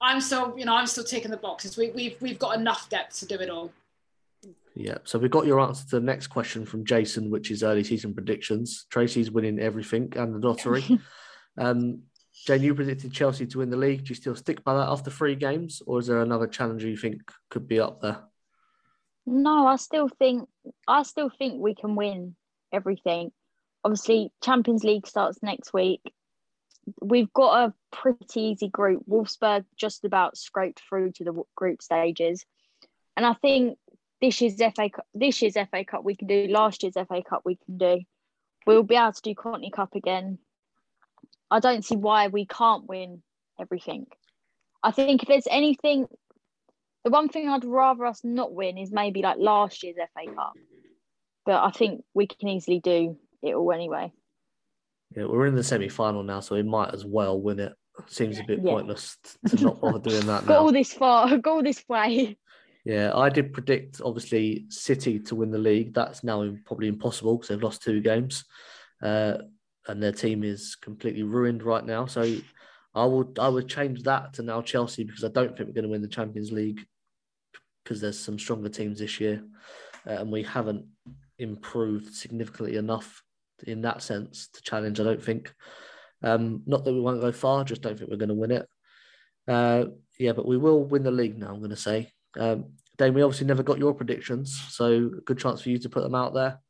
I'm still, you know, I'm still ticking the boxes. We, we've we've got enough depth to do it all. Yeah, so we've got your answer to the next question from Jason, which is early season predictions. Tracy's winning everything and the lottery. um, Jane, you predicted Chelsea to win the league. Do you still stick by that after three games, or is there another challenger you think could be up there? No, I still think I still think we can win everything. Obviously, Champions League starts next week we've got a pretty easy group. Wolfsburg just about scraped through to the group stages, and I think this year's FA this year's FA Cup we can do. Last year's FA Cup we can do. We'll be able to do Conti Cup again. I don't see why we can't win everything. I think if there's anything, the one thing I'd rather us not win is maybe like last year's FA Cup, but I think we can easily do it all anyway. Yeah, we're in the semi final now, so we might as well win it. Seems a bit yeah. pointless to not bother doing that now. Go this far, go this way. Yeah, I did predict obviously City to win the league. That's now probably impossible because they've lost two games, uh, and their team is completely ruined right now. So I would I would change that to now Chelsea because I don't think we're going to win the Champions League because there's some stronger teams this year, uh, and we haven't improved significantly enough in that sense to challenge. I don't think. Um, not that we won't go far, just don't think we're going to win it. Uh, yeah, but we will win the league now. I'm going to say. Um, Dane, we obviously never got your predictions, so good chance for you to put them out there.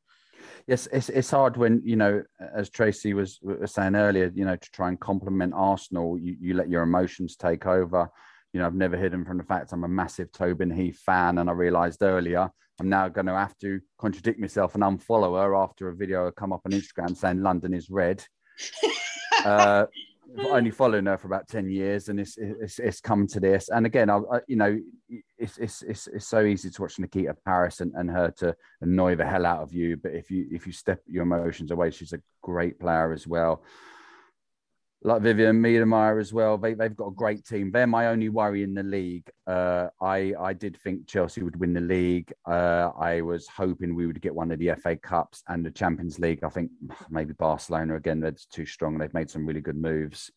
Yes, it's it's hard when you know, as Tracy was, was saying earlier, you know, to try and compliment Arsenal, you, you let your emotions take over. You know, I've never hidden from the fact I'm a massive Tobin Heath fan, and I realised earlier I'm now going to have to contradict myself and unfollow her after a video had come up on Instagram saying London is red. uh, only following her for about 10 years and it's it's, it's come to this. And again I, I, you know it's, it's it's it's so easy to watch Nikita Parris and, and her to annoy the hell out of you. But if you if you step your emotions away she's a great player as well like Vivianne Miedema as well. They, they've got a great team. They're my only worry in the league. Uh, I, I did think Chelsea would win the league. Uh, I was hoping we would get one of the FA Cups and the Champions League. I think maybe Barcelona again, they're too strong. They've made some really good moves.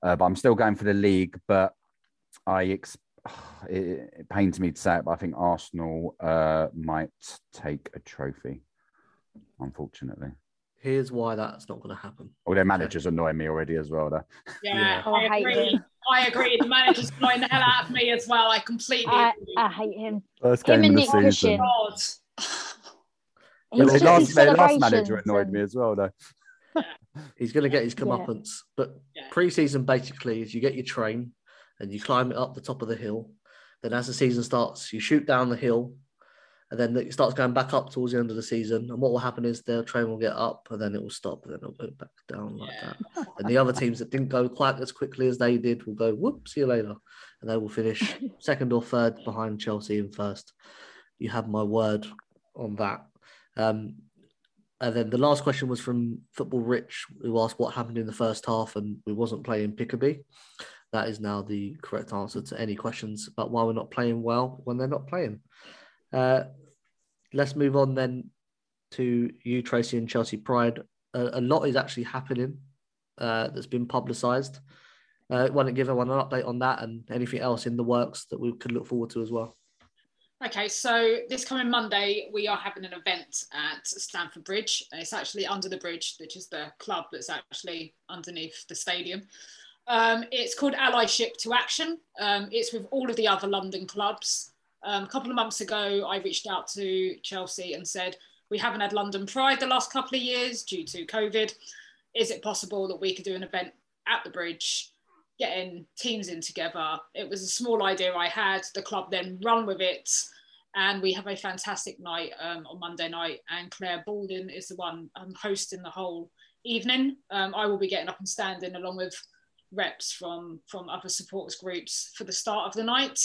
Uh, but I'm still going for the league. But I ex- it, it pains me to say it, but I think Arsenal uh, might take a trophy, unfortunately. Here's why that's not going to happen. All their managers annoy me already as well. Though. Yeah, Yeah. Oh, I I agree. him. I agree. The manager's annoying the hell out of me as well. I completely I, agree. I hate him. First Him game and of the Nick season. Cushing. God. He's Their last, his their last manager annoyed me as well, though. He's going to get his Yeah. comeuppance. But Yeah. pre-season basically is you get your train and you climb it up the top of the hill. Then as the season starts, you shoot down the hill, and then it starts going back up towards the end of the season. And what will happen is their train will get up, and then it will stop, and then it'll go back down like Yeah. that. And the other teams that didn't go quite as quickly as they did will go, whoop, see you later. And they will finish second or third behind Chelsea in first. You have my word on that. Um, and then the last question was from Football Rich, who asked what happened in the first half and we wasn't playing Pickaby. That is now the correct answer to any questions about why we're not playing well when they're not playing. Uh, let's move on then to you, Tracy, and Chelsea Pride. A, lot is actually happening uh, that's been publicised. Uh, don't you give everyone an update on that and anything else in the works that we could look forward to as well? Okay, so this coming Monday, we are having an event at Stamford Bridge. It's actually under the bridge, which is the club that's actually underneath the stadium. Um, it's called Allyship to Action. Um, it's with all of the other London clubs. Um, a couple of months ago, I reached out to Chelsea and said, We haven't had London Pride the last couple of years due to COVID. Is it possible that we could do an event at the bridge? getting teams in together. It was a small idea I had. The club then run with it, and we have a fantastic night um, on Monday night. And Clare Balding is the one um, hosting the whole evening. Um, I will be getting up and standing along with reps from from other supporters groups for the start of the night.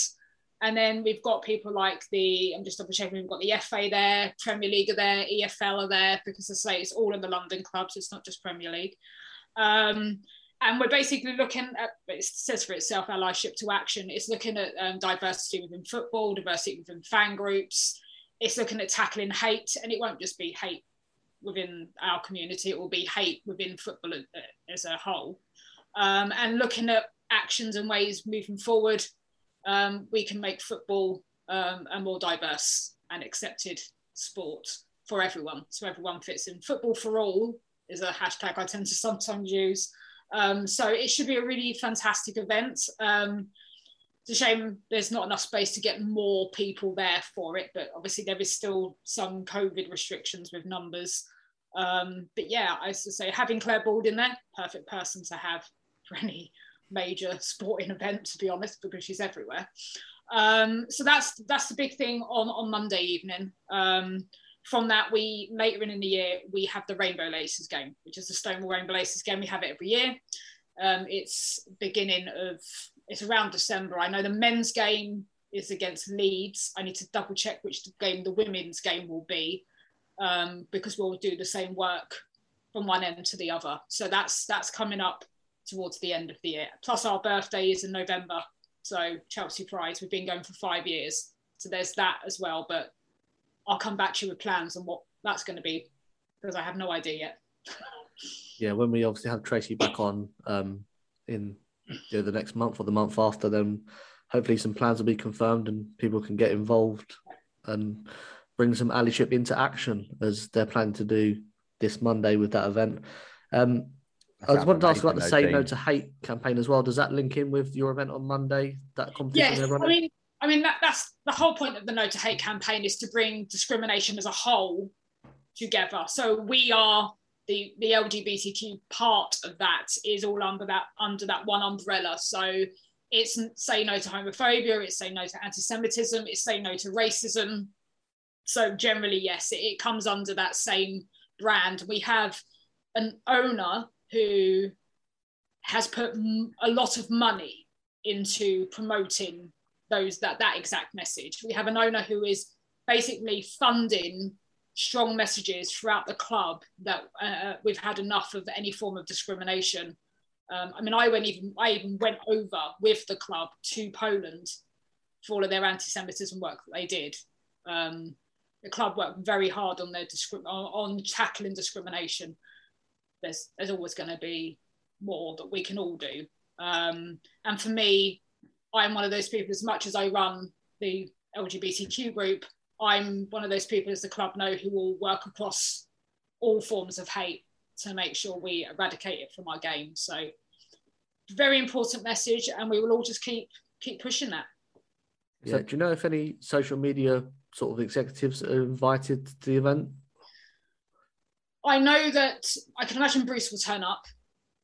And then we've got people like the, I'm just double checking, we've got the FA there, Premier League are there, EFL are there, because I say it's all in the London clubs, it's not just Premier League. Um, and we're basically looking at it says for itself allyship to action. It's looking at um, diversity within football diversity within fan groups. It's looking at tackling hate and it won't just be hate within our community it will be hate within football as a whole. Um, and looking at actions and ways moving forward um, we can make football um, a more diverse and accepted sport for everyone so everyone fits in football for all is a hashtag i tend to sometimes use um, so it should be a really fantastic event. Um, it's a shame there's not enough space to get more people there for it, but obviously there is still some COVID restrictions with numbers. Um, but yeah, I used to say having Clare Balding there, perfect person to have for any major sporting event, to be honest, because she's everywhere. Um, so that's that's the big thing on on Monday evening. Um, from that, we later in the year we have the Rainbow Laces game, which is the Stonewall Rainbow Laces game. We have it every year. Um, it's beginning of it's around December. I know the men's game is against Leeds. I need to double check which game the women's game will be um, because we'll do the same work from one end to the other. So that's that's coming up towards the end of the year. Plus our birthday is in November. So Chelsea Pride, we've been going for five years. So there's that as well. But I'll come back to you with plans on what that's going to be because I have no idea yet. yeah, when we obviously have Tracy back on um, in you know, the next month or the month after, then hopefully some plans will be confirmed and people can get involved and bring some allyship into action as they're planning to do this Monday with that event. Um, I just wanted to ask about the Say No to Hate campaign as well. Does that link in with your event on Monday? That competition? Yes, I mean, I mean that, that's the whole point of the No to Hate campaign is to bring discrimination as a whole together. So we are the the LGBTQ part of that is all under that under that one umbrella. So It's say no to homophobia. It's say no to anti-Semitism. It's say no to racism. So generally, yes, it, it comes under that same brand. We have an owner who has put a lot of money into promoting those that that exact message. We have an owner who is basically funding strong messages throughout the club that uh, we've had enough of any form of discrimination. Um, I mean, I went even I even went over with the club to Poland for all of their anti-Semitism work that they did. Um, the club worked very hard on their on, on tackling discrimination. There's there's always going to be more that we can all do. Um, and for me, I'm one of those people. As much as I run the LGBTQ group, I'm one of those people, as the club know, who will work across all forms of hate to make sure we eradicate it from our game. So, very important message, and we will all just keep keep pushing that. Yeah. Do you know if any social media sort of executives are invited to the event? I know that I can imagine Bruce will turn up.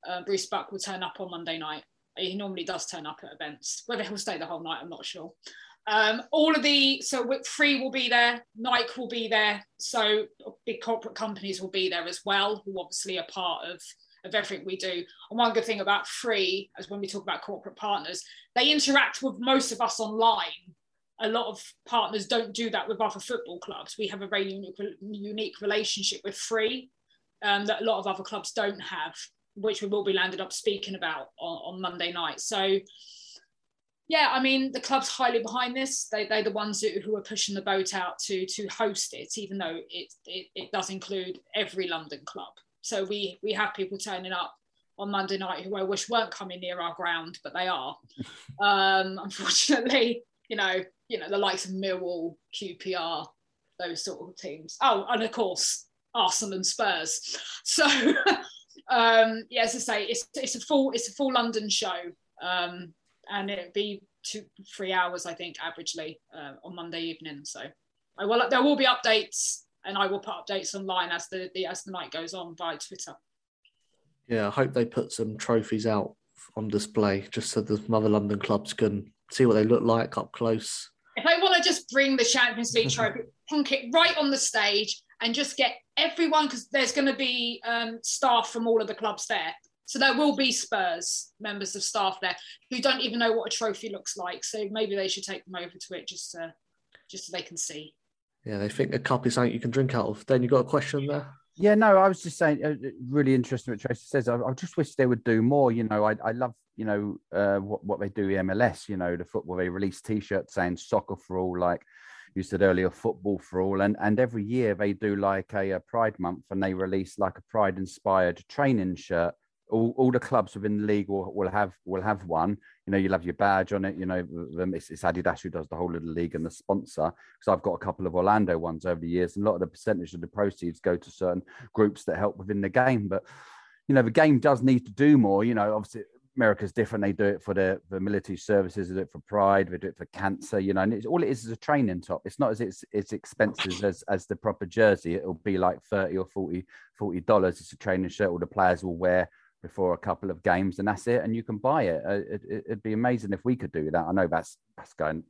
Uh, Bruce Buck will turn up on Monday night. He normally does turn up at events. Whether he'll stay the whole night, I'm not sure. Um, all of the so Three will be there, Nike will be there, so big corporate companies will be there as well, who obviously are part of of everything we do. And one good thing about Three, as when we talk about corporate partners, they interact with most of us online. A lot of partners don't do that with other football clubs. We have a very unique, unique relationship with Three um, that a lot of other clubs don't have which we will be landed up speaking about on, on Monday night. So, yeah, I mean, the club's highly behind this. They, they're the ones who, who are pushing the boat out to, to host it, even though it, it, it does include every London club. So we, we have people turning up on Monday night who I wish weren't coming near our ground, but they are. Um, unfortunately, you know, you know, the likes of Millwall, QPR, those sort of teams. Oh, and of course, Arsenal and Spurs. So um, yeah, as I say, it's it's a full it's a full London show, um, and it'd be two three hours I think averagely uh, on Monday evening. So I will there will be updates, and I will put updates online as the, the as the night goes on via Twitter. Yeah, I hope they put some trophies out on display just so the other London clubs can see what they look like up close. If they want to just bring the Champions League trophy, plunk it right on the stage and just get everyone because there's going to be um, staff from all of the clubs there. So there will be Spurs members of staff there who don't even know what a trophy looks like. So maybe they should take them over to it just to, just so they can see. Yeah, they think a cup is something you can drink out of. Then you got a question there. Yeah, no, I was just saying, uh, really interesting what Tracy says. I, I, just wish they would do more. You know, I, I love, you know, uh, what, what they do MLS, you know, the football, they release t shirts saying soccer for all, like you said earlier, football for all, and and every year they do like a, a Pride Month, and they release like a Pride inspired training shirt. All, all the clubs within the league will, will have will have one. You know, you'll have your badge on it. You know, it's, it's Adidas who does the whole of the league and the sponsor. Because I've got a couple of Orlando ones over the years, and a lot of the percentage of the proceeds go to certain groups that help within the game. But you know, the game does need to do more. You know, obviously America's different. They do it for the, the military services, they do it for pride, they do it for cancer, you know, and it's, all it is is a training top. It's not as it's, it's expensive as, as the proper jersey. It'll be like 30 or 40, 40 dollars. It's a training shirt all the players will wear before a couple of games and that's it. And you can buy it. Uh, it, it it'd be amazing if we could do that. I know that's, that's going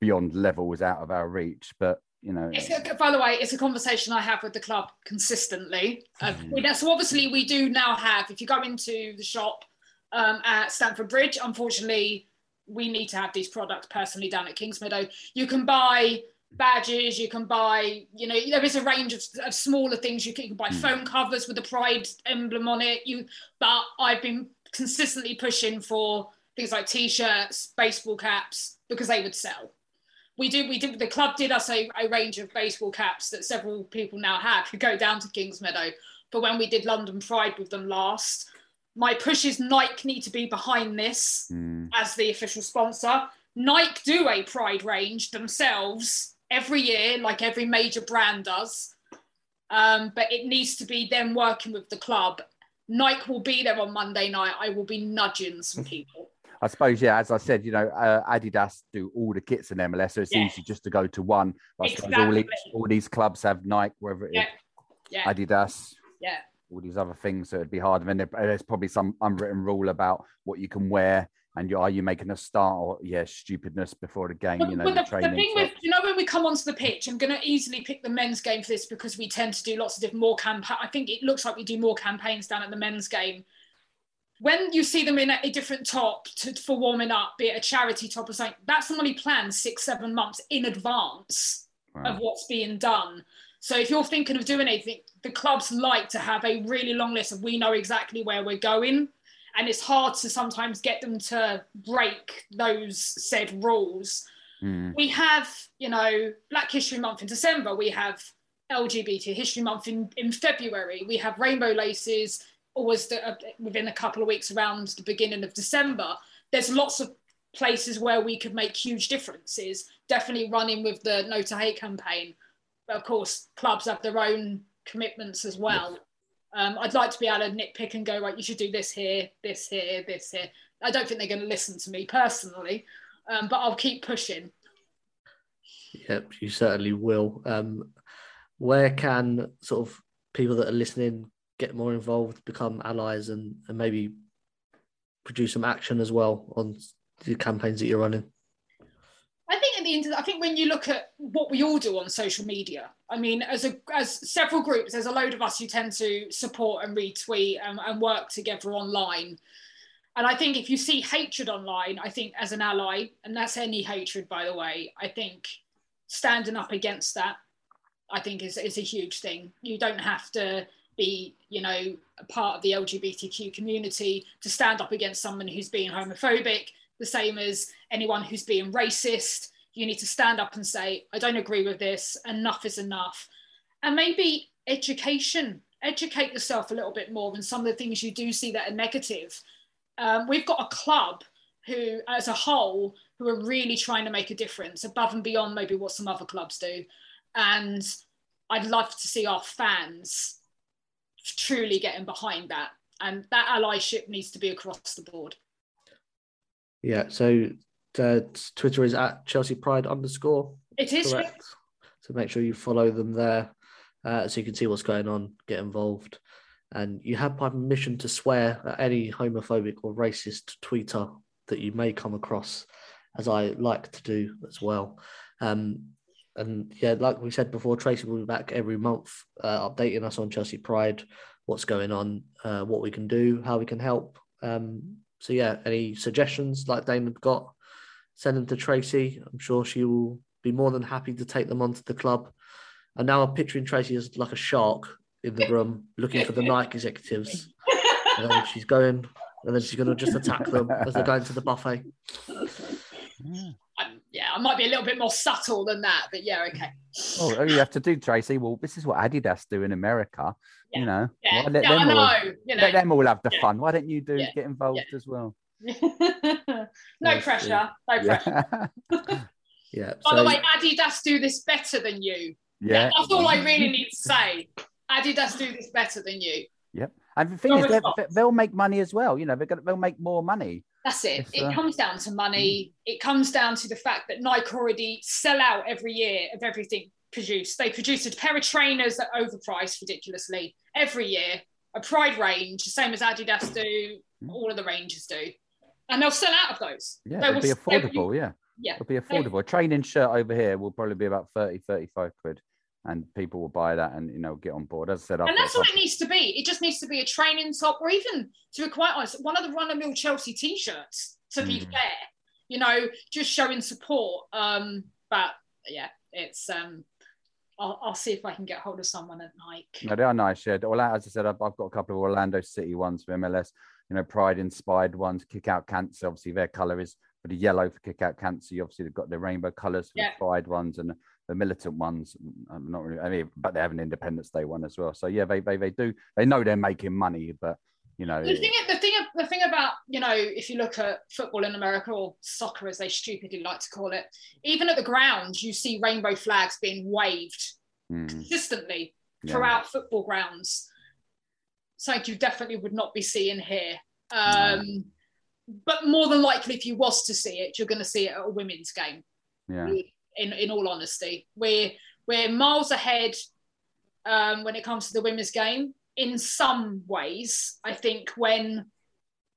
beyond levels out of our reach, but you know. A, by the way, it's a conversation I have with the club consistently. Uh, mm. so obviously we do now have, if you go into the shop, um, at Stamford Bridge. Unfortunately, we need to have these products personally down at Kingsmeadow. You can buy badges, you can buy, you know, there is a range of, of smaller things. You can, you can buy mm. phone covers with the Pride emblem on it. You, but I've been consistently pushing for things like t-shirts, baseball caps because they would sell. We did, we did. The club did us a, a range of baseball caps that several people now have who go down to Kingsmeadow. But when we did London Pride with them last, my push is Nike need to be behind this mm. as the official sponsor. Nike do a Pride range themselves every year, like every major brand does. Um, but it needs to be them working with the club. Nike will be there on Monday night. I will be nudging some people. I suppose, yeah, as I said, you know, uh, Adidas do all the kits in MLS, so it's yeah. easy just to go to one. Exactly. all, these, all, these, clubs have Nike, wherever it yeah. is, yeah. Adidas. Yeah all these other things. So it'd be hard. I mean, there's probably some unwritten rule about what you can wear And you are you making a start or yeah, stupidness before the game, you know, the, the, training. the thing with you know when we come onto the pitch, I'm going to easily pick the men's game for this because we tend to do lots of different more campaign. I think it looks like we do more campaigns down at the men's game. When you see them in a, a different top to, for warming up, be it a charity top or something, that's normally planned six, seven months in advance of what's being done. So if you're thinking of doing anything, the clubs like to have a really long list of we know exactly where we're going. And it's hard to sometimes get them to break those said rules Mm. we have, you know, Black History Month in December. We have LGBT History Month in, in February. We have rainbow laces always the, uh, within a couple of weeks around the beginning of December. There's lots of places where we could make huge differences. Definitely running with the No to Hate campaign. Of course, clubs have their own commitments as well. Um, I'd like to be able to nitpick and go, right, you should do this here, this here, this here. I don't think they're going to listen to me personally, um, but I'll keep pushing. Yep, you certainly will. Um, where can sort of people that are listening get more involved, become allies, and, and maybe produce some action as well on the campaigns that you're running? The, I think when you look at what we all do on social media, I mean, as a as several groups, there's a load of us who tend to support and retweet and, and work together online. And I think if you see hatred online, I think as an ally, and that's any hatred, by the way, I think standing up against that, I think is is a huge thing. You don't have to be, you know, a part of the LGBTQ community to stand up against someone who's being homophobic, the same as anyone who's being racist. You need to stand up and say, I don't agree with this, enough is enough. And maybe education, educate yourself a little bit more than some of the things you do see that are negative. Um, we've got a club who, as a whole, who are really trying to make a difference above and beyond maybe what some other clubs do. And I'd love to see our fans truly getting behind that. And that allyship needs to be across the board. Yeah, so uh, Twitter is at Chelsea Pride underscore. It is. correct. So make sure you follow them there uh, so you can see what's going on, get involved. And you have my permission to swear at any homophobic or racist tweeter that you may come across, as I like to do as well. Um, and yeah, like we said before, Tracy will be back every month uh, updating us on Chelsea Pride, what's going on, uh, what we can do, how we can help. Um, so yeah, any suggestions like Damon got, send them to Tracy. I'm sure she will be more than happy to take them onto the club. And now I'm picturing Tracy as like a shark in the room looking for the Nike executives. And then she's going, and then she's going to just attack them as they're going to the buffet. Um, yeah, I might be a little bit more subtle than that, but yeah, okay. Oh, all you have to do, Tracy. Well, this is what Adidas do in America. Yeah. You know, Yeah, Why let yeah, I them all, know. You know. let them all have the Yeah. fun. Why don't you do Yeah. get involved as well? no pressure. No pressure. Yeah, Yeah. By so, the way, Adidas do this better than you. yeah. That's all I really need to say. Adidas do this better than you. Yep. And the thing is, they'll make money as well. You know, they're gonna, they'll make more money. That's it. It's, it uh, comes down to money. It comes down to the fact that Nike already sell out every year of everything produced. They produce a pair of trainers that overpriced ridiculously every year, a Pride range, the same as Adidas do, all of the ranges do. And they'll sell out of those. Yeah, They be will- they affordable. Yeah, Yeah. it'll be affordable. A training shirt over here will probably be about 30, 35 quid. And people will buy that and, you know, get on board. As I said, I've And that's what it needs to be. It just needs to be a training top, or even, to be quite honest, one of the run of mill Chelsea t shirts, to be Mm. fair, you know, just showing support. Um, but yeah, it's, um, I'll, I'll see if I can get hold of someone at Nike. No, they are nice. Yeah, as I said, I've, I've got a couple of Orlando City ones for MLS. You know, Pride inspired ones. Kick out Cancer. Obviously, their color is for the yellow for Kick out Cancer. You obviously they've got the rainbow colors for Yeah. the Pride ones and the militant ones. I'm not really. I mean, but they have an Independence Day one as well. So yeah, they they, they do. They know they're making money, but you know, The thing, the thing, the thing about you know, if you look at football in America or soccer, as they stupidly like to call it, even at the ground, you see rainbow flags being waved mm, consistently yeah. throughout football grounds. Something you definitely would not be seeing here. Um, But more than likely, if you was to see it, you're going to see it at a women's game. yeah. In in all honesty, we're we're miles ahead um, when it comes to the women's game. In some ways, I think when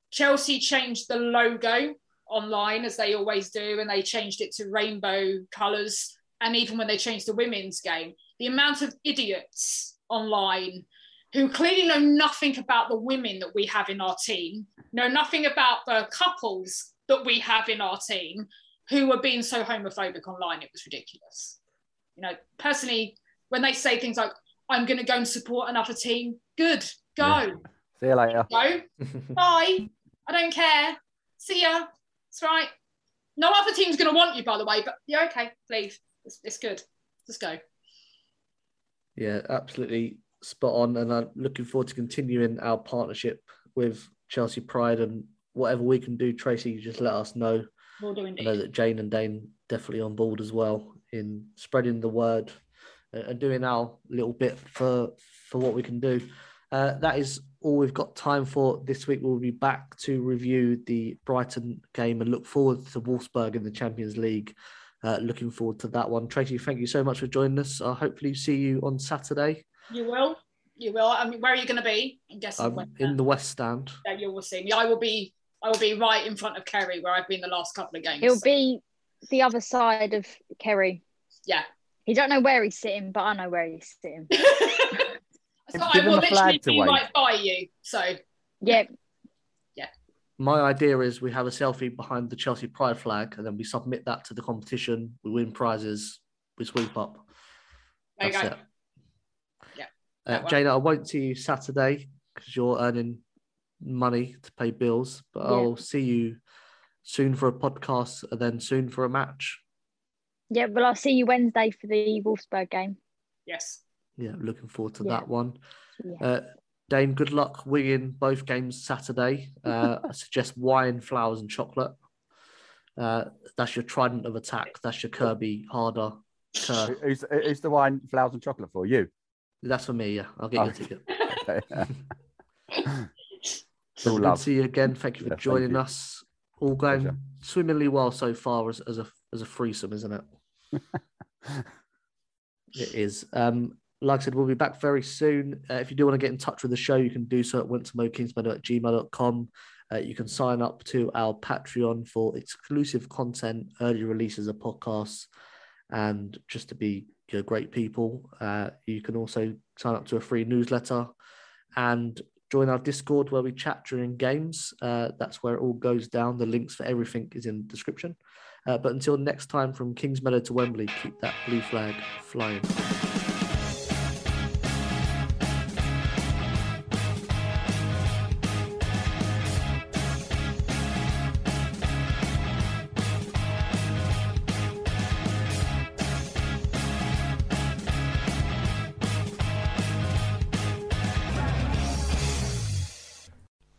Chelsea changed the logo online as they always do, and they changed it to rainbow colours. And even when they changed the women's game, the amount of idiots online who clearly know nothing about the women that we have in our team, know nothing about the couples that we have in our team, who were being so homophobic online. It was ridiculous. You know, personally, when they say things like, I'm going to go and support another team, good, go. Yeah. See you later. Go. Bye. I don't care. See ya. That's right. No other team's going to want you, by the way, but yeah, okay, Leave. It's, it's good. Let's go. Yeah, absolutely spot on. And I'm looking forward to continuing our partnership with Chelsea Pride and whatever we can do, Tracy, you just let us know. We'll do I know that Jane and Dane definitely on board as well in spreading the word and and doing our little bit for for what we can do. Uh, that is all we've got time for this week. We'll be back to review the Brighton game and look forward to Wolfsburg in the Champions League. Uh, looking forward to that one. Tracy, thank you so much for joining us. I'll hopefully see you on Saturday. You will. You will. I mean, where are you going to be? I'm guessing I'm when- in the West Stand. Yeah, you will see me. I will be. I will be right in front of Kerry, where I've been the last couple of games. It'll be the other side of Kerry. Yeah. He don't know where he's sitting, but I know where he's sitting. So I will literally to be wave. right by you. So Yeah, Yeah. My idea is we have a selfie behind the Chelsea Pride flag and then we submit that to the competition. We win prizes. We sweep up. there you That's go. it. Yeah, Uh, that. Jana, I won't see you Saturday because you're earning money to pay bills, but Yeah. I'll see you soon for a podcast and then soon for a match. yeah. Well, I'll see you Wednesday for the Wolfsburg game. Yes. Yeah, looking forward to Yeah. that one. Yeah. Uh, Dane, good luck winning both games Saturday. Uh, I suggest wine, flowers, and chocolate. Uh, that's your trident of attack. That's your Kirby Harder. Kerr. Who's, who's the wine, flowers, and chocolate for you? That's for me. Yeah, I'll get you a Okay. ticket. Okay. So good love. to see you again. Thank you for Yeah, joining you. us. All going Pleasure. swimmingly well so far as, as a as a threesome, isn't it? it is. Um, like I said, we'll be back very soon. Uh, if you do want to get in touch with the show, you can do so at wintermokingsmeadow at gmail.com. Uh, you can sign up to our Patreon for exclusive content, early releases of podcasts, and just to be you know, great people. Uh, you can also sign up to a free newsletter and join our Discord where we chat during games. Uh, that's where it all goes down. The links for everything is in the description. Uh, but until next time, from Kings Meadow to Wembley, keep that blue flag flying.